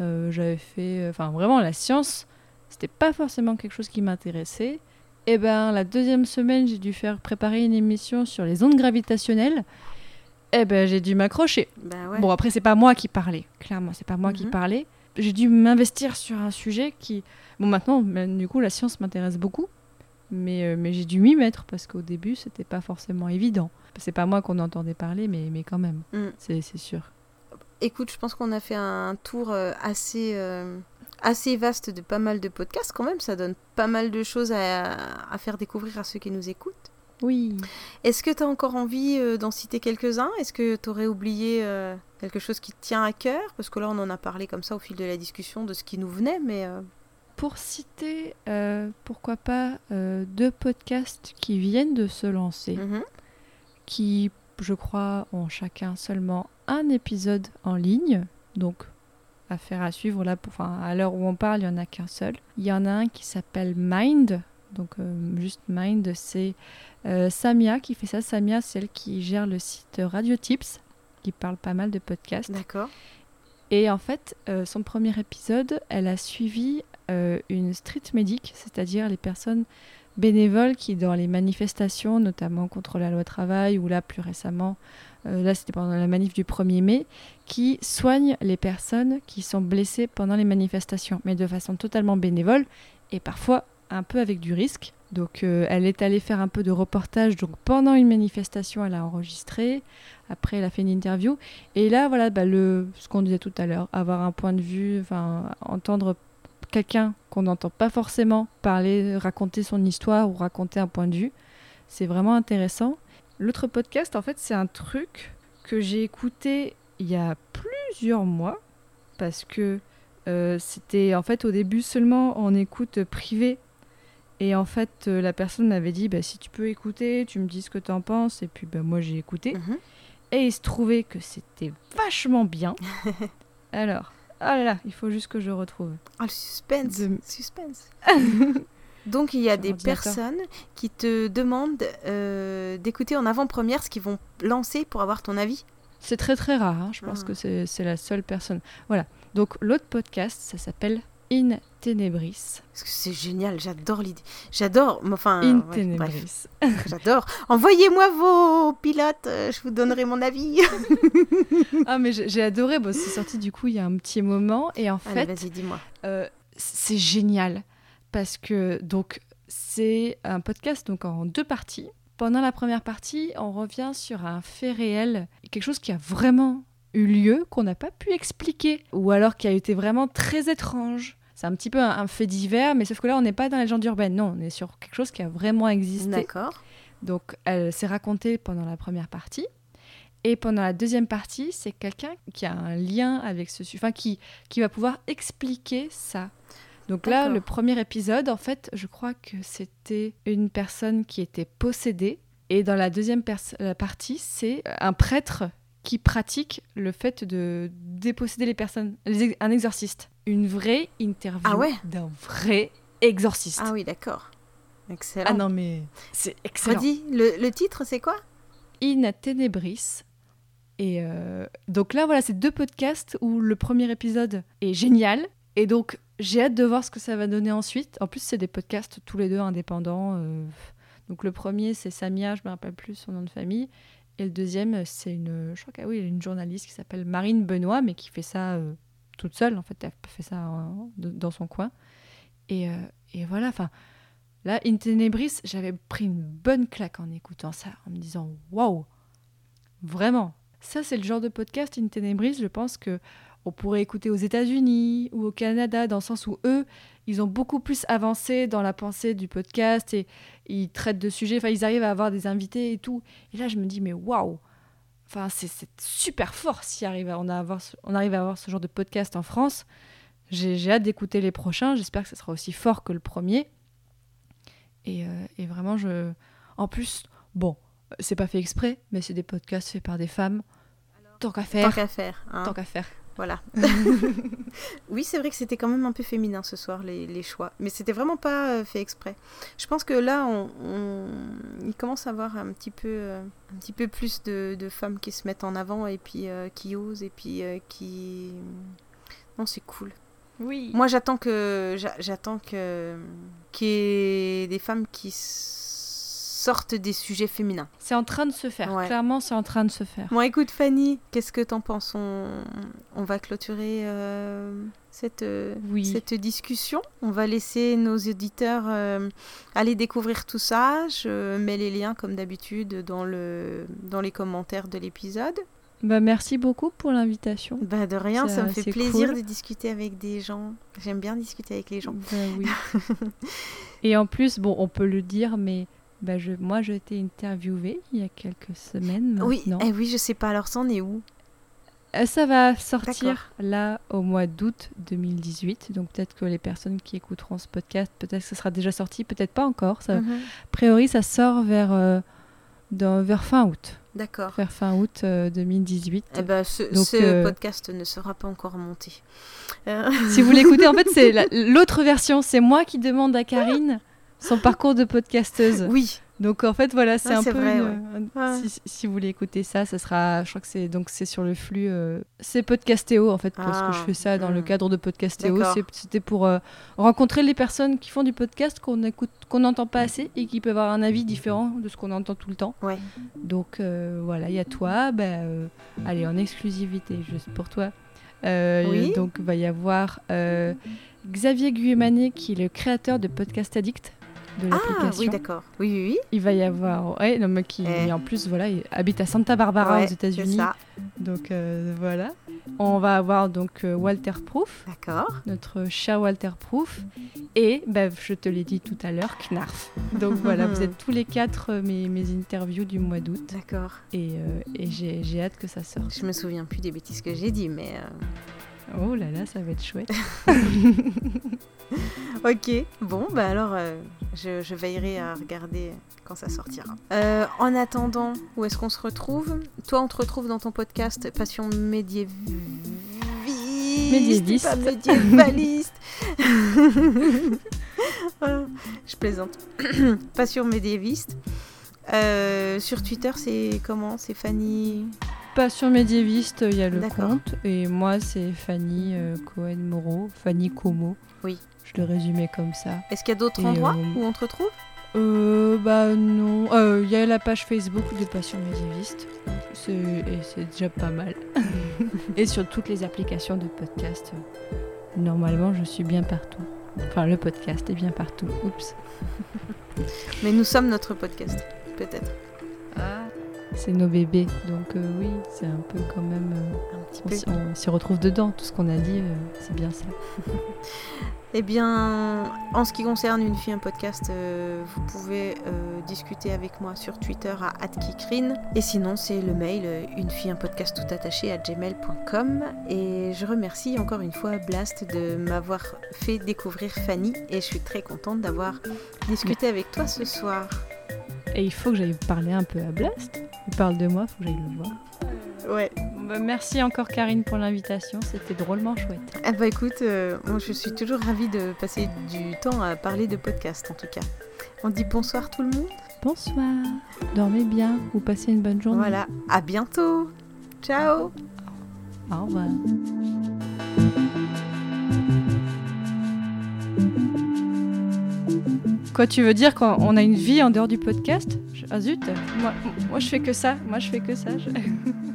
Euh, j'avais fait. euh, Enfin, vraiment, la science, c'était pas forcément quelque chose qui m'intéressait. Et ben, la deuxième semaine, j'ai dû faire préparer une émission sur les ondes gravitationnelles. Et ben, j'ai dû m'accrocher. Bah ouais. Bon, après, c'est pas moi qui parlais. Clairement, c'est pas moi qui Mhm. parlais. J'ai dû m'investir sur un sujet qui. Bon, maintenant, du coup, la science m'intéresse beaucoup. Mais, euh, mais j'ai dû m'y mettre parce qu'au début, c'était pas forcément évident. C'est pas moi qu'on entendait parler, mais, mais quand même, Mm. c'est c'est sûr. Écoute, je pense qu'on a fait un tour euh, assez, euh, assez vaste de pas mal de podcasts quand même. Ça donne pas mal de choses à, à faire découvrir à ceux qui nous écoutent. Oui. Est-ce que tu as encore envie euh, d'en citer quelques-uns? Est-ce que tu aurais oublié euh, quelque chose qui te tient à cœur? Parce que là, on en a parlé comme ça au fil de la discussion de ce qui nous venait, mais... euh, Pour citer, pourquoi pas, deux podcasts qui viennent de se lancer, mhm. qui, je crois, ont chacun seulement un épisode en ligne. Donc, affaire à suivre. Là, pour, enfin, à l'heure où on parle, il n'y en a qu'un seul. Il y en a un qui s'appelle Mind. Donc, euh, juste Mind, c'est euh, Samia qui fait ça. Samia, c'est elle qui gère le site Radio Tips, qui parle pas mal de podcasts. D'accord. Et en fait, euh, son premier épisode, elle a suivi une street medic, c'est-à-dire les personnes bénévoles qui, dans les manifestations, notamment contre la loi travail, ou là plus récemment, euh, là c'était pendant la manif du 1er mai, qui soignent les personnes qui sont blessées pendant les manifestations, mais de façon totalement bénévole et parfois un peu avec du risque. Donc euh, elle est allée faire un peu de reportage. Donc pendant une manifestation, elle a enregistré. Après, elle a fait une interview. Et là, voilà, bah, le, ce qu'on disait tout à l'heure, avoir un point de vue, entendre quelqu'un qu'on n'entend pas forcément parler, raconter son histoire ou raconter un point de vue, c'est vraiment intéressant. L'autre podcast, en fait, c'est un truc que j'ai écouté il y a plusieurs mois parce que euh, c'était en fait au début seulement en écoute privée et en fait, euh, la personne m'avait dit bah, si tu peux écouter, tu me dis ce que tu en penses. Et puis bah, moi, j'ai écouté. Et il se trouvait que c'était vachement bien. *laughs* Alors, ah là là, il faut juste que je retrouve. Ah, le suspense. Suspense. *laughs* Donc, il y a des personnes qui te demandent euh, d'écouter en avant-première ce qu'ils vont lancer pour avoir ton avis. C'est très très rare, hein. je pense que c'est la seule personne. Voilà. Donc, l'autre podcast, ça s'appelle In Tenebris. Parce que c'est génial, j'adore l'idée. J'adore, enfin. In ouais, Tenebris. *laughs* j'adore. Envoyez-moi vos pilotes, euh, je vous donnerai mon avis. *laughs* ah, mais j'ai j'ai adoré. Bon, c'est sorti du coup il y a un petit moment. Et en Allez, fait, vas-y, dis-moi. euh, c'est génial. Parce que, donc, c'est un podcast donc en deux parties. Pendant la première partie, on revient sur un fait réel, quelque chose qui a vraiment eu lieu, qu'on n'a pas pu expliquer, ou alors qui a été vraiment très étrange. C'est un petit peu un, un fait divers, mais sauf que là, on n'est pas dans la légende urbaine, non, on est sur quelque chose qui a vraiment existé. D'accord. Donc, elle s'est racontée pendant la première partie. Et pendant la deuxième partie, c'est quelqu'un qui a un lien avec ce sujet, enfin, qui, qui va pouvoir expliquer ça. Donc là, le premier épisode, en fait, je crois que c'était une personne qui était possédée. Et dans la deuxième la partie, c'est un prêtre qui pratique le fait de déposséder les personnes, les un exorciste. Une vraie interview Ah ouais d'un vrai exorciste. Ah oui, d'accord. Excellent. Ah non, mais c'est excellent. Redis, le, le titre, c'est quoi? In Tenebris. Et euh, donc là, voilà, c'est deux podcasts où le premier épisode est génial. Et donc, j'ai hâte de voir ce que ça va donner ensuite. En plus, c'est des podcasts tous les deux indépendants. euh, Donc le premier, c'est Samia, je me rappelle plus son nom de famille. Et le deuxième, c'est une, je crois une journaliste qui s'appelle Marine Benoît, mais qui fait ça euh, toute seule. En fait, elle fait ça dans son coin. Et, euh, et voilà, enfin, là, In Tenebris, j'avais pris une bonne claque en écoutant ça, en me disant waouh, vraiment. Ça, c'est le genre de podcast In Tenebris, je pense que on pourrait écouter aux États-Unis ou au Canada, dans le sens où eux, ils ont beaucoup plus avancé dans la pensée du podcast et ils traitent de sujets, enfin, ils arrivent à avoir des invités et tout. Et là, je me dis, mais waouh! Enfin, c'est super fort si arrive à- on, a avoir on arrive à avoir ce genre de podcast en France. J'ai j'ai hâte d'écouter les prochains. J'espère que ce sera aussi fort que le premier. Et, euh, et vraiment, je. En plus, bon, c'est pas fait exprès, mais c'est des podcasts faits par des femmes. Tant qu'à faire. Tant qu'à faire. hein. Tant qu'à faire. Voilà. *laughs* *laughs* oui, c'est vrai que c'était quand même un peu féminin ce soir, les, les choix. Mais c'était vraiment pas euh, fait exprès. Je pense que là, on, on- il commence à avoir un petit peu, euh, un petit peu plus de, de femmes qui se mettent en avant et puis euh, qui osent et puis euh, qui. Non, c'est cool. Oui. Moi, j'attends que j'a- j'attends que qu'il y ait des femmes qui sortent des sujets féminins. C'est en train de se faire. Ouais. Clairement, c'est en train de se faire. Bon, écoute Fanny, qu'est-ce que t'en penses? On, on va clôturer euh, cette, euh, cette discussion. On va laisser nos auditeurs euh, aller découvrir tout ça. Je mets les liens, comme d'habitude, dans, le, dans les commentaires de l'épisode. Bah, merci beaucoup pour l'invitation. Bah, de rien, ça, me fait plaisir cool. de discuter avec des gens. J'aime bien discuter avec les gens. Bah oui. *laughs* Et en plus, bon, on peut le dire, mais bah, je, moi, j'ai été interviewée il y a quelques semaines Oui, eh oui, je sais pas. Alors, c'en est où? Euh, Ça va sortir là au mois d'août 2018. Donc peut-être que les personnes qui écouteront ce podcast, peut-être que ce sera déjà sorti, peut-être pas encore. Ça, Mhm. A priori, ça sort vers, euh, dans- vers fin août. D'accord. Vers fin août euh, 2018. Eh ben, ce, Donc, ce euh, podcast ne sera pas encore monté. Euh, Si vous l'écoutez, en fait, c'est la- l'autre version. C'est moi qui demande à Karine *laughs* son parcours de podcasteuse. Oui. Donc en fait voilà, c'est Ah, un peu vrai, une- ouais. un- Ouais. si, si vous voulez écouter ça, ça sera je crois que c'est donc c'est sur le flux euh, c'est Podcastéo en fait parce que je Ah, fais ça dans le mm. cadre de Podcastéo, c'était pour euh, rencontrer les personnes qui font du podcast qu'on écoute qu'on n'entend pas assez et qui peuvent avoir un avis différent de ce qu'on entend tout le temps. Ouais. Donc euh, voilà, il y a toi, bah, euh, allez en exclusivité juste pour toi. Euh, Oui. Donc va y avoir euh, Xavier Guémané qui est le créateur de Podcast Addict de Ah l'application. oui, d'accord. Oui, oui, oui. Il va y avoir, ouais, non, mais qui Eh. en plus voilà, il habite à Santa Barbara Ouais, aux États-Unis. Donc euh, voilà. On va avoir donc euh, Walter Proof. D'accord. Notre cher Walter Proof. Et bah, je te l'ai dit tout à l'heure, Knarf. Donc voilà, vous êtes *laughs* tous les quatre euh, mes, mes interviews du mois d'août. D'accord. Et, euh, et j'ai j'ai hâte que ça sorte. Je me souviens plus des bêtises que j'ai dit, mais. euh, Oh là là, ça va être chouette. *laughs* Ok, bon, bah alors euh, je, je veillerai à regarder quand ça sortira. Euh, en attendant, où est-ce qu'on se retrouve? Toi, on te retrouve dans ton podcast Passion médiéviste. Médiéviste. Pas médiévaliste. Ah, *laughs* je plaisante. *coughs* Passion médiéviste. Euh, sur Twitter, c'est comment? C'est Fanny? Passion médiéviste, il y a le compte. Et moi, c'est Fanny euh, Cohen-Moreau, Fanny Como. Oui. Je le résumais comme ça. Est-ce qu'il y a d'autres endroits euh, où on te retrouve? Euh, bah non. Euh, Il y a la page Facebook de Passion médiéviste. C'est- Et c'est déjà pas mal. *laughs* et sur toutes les applications de podcast. Normalement, je suis bien partout. Enfin, le podcast est bien partout. Oups. *laughs* Mais nous sommes notre podcast, peut-être. C'est nos bébés. Donc euh, oui, c'est un peu quand même... euh, on peu. s'y- on s'y retrouve dedans. Tout ce qu'on a dit, euh, c'est bien ça. *laughs* Eh bien, en ce qui concerne Une fille, un podcast, vous pouvez discuter avec moi sur Twitter à @kikrine. Et sinon, c'est le mail une fille, un podcast tout attaché à gmail.com. Et je remercie encore une fois Blast de m'avoir fait découvrir Fanny. Et je suis très contente d'avoir discuté avec toi ce soir. Et il faut que j'aille parler un peu à Blast. Il parle de moi, faut que j'aille le voir. Ouais. Bon, bah, merci encore Karine pour l'invitation, c'était drôlement chouette. Eh bah écoute, euh, moi je suis toujours ravie de passer du temps à parler de podcast en tout cas. On dit bonsoir tout le monde. Bonsoir, dormez bien ou passez une bonne journée. Voilà, à bientôt. Ciao. Au revoir. Quoi, tu veux dire qu'on a une vie en dehors du podcast? Ah zut, moi, moi je fais que ça, moi je fais que ça. *laughs*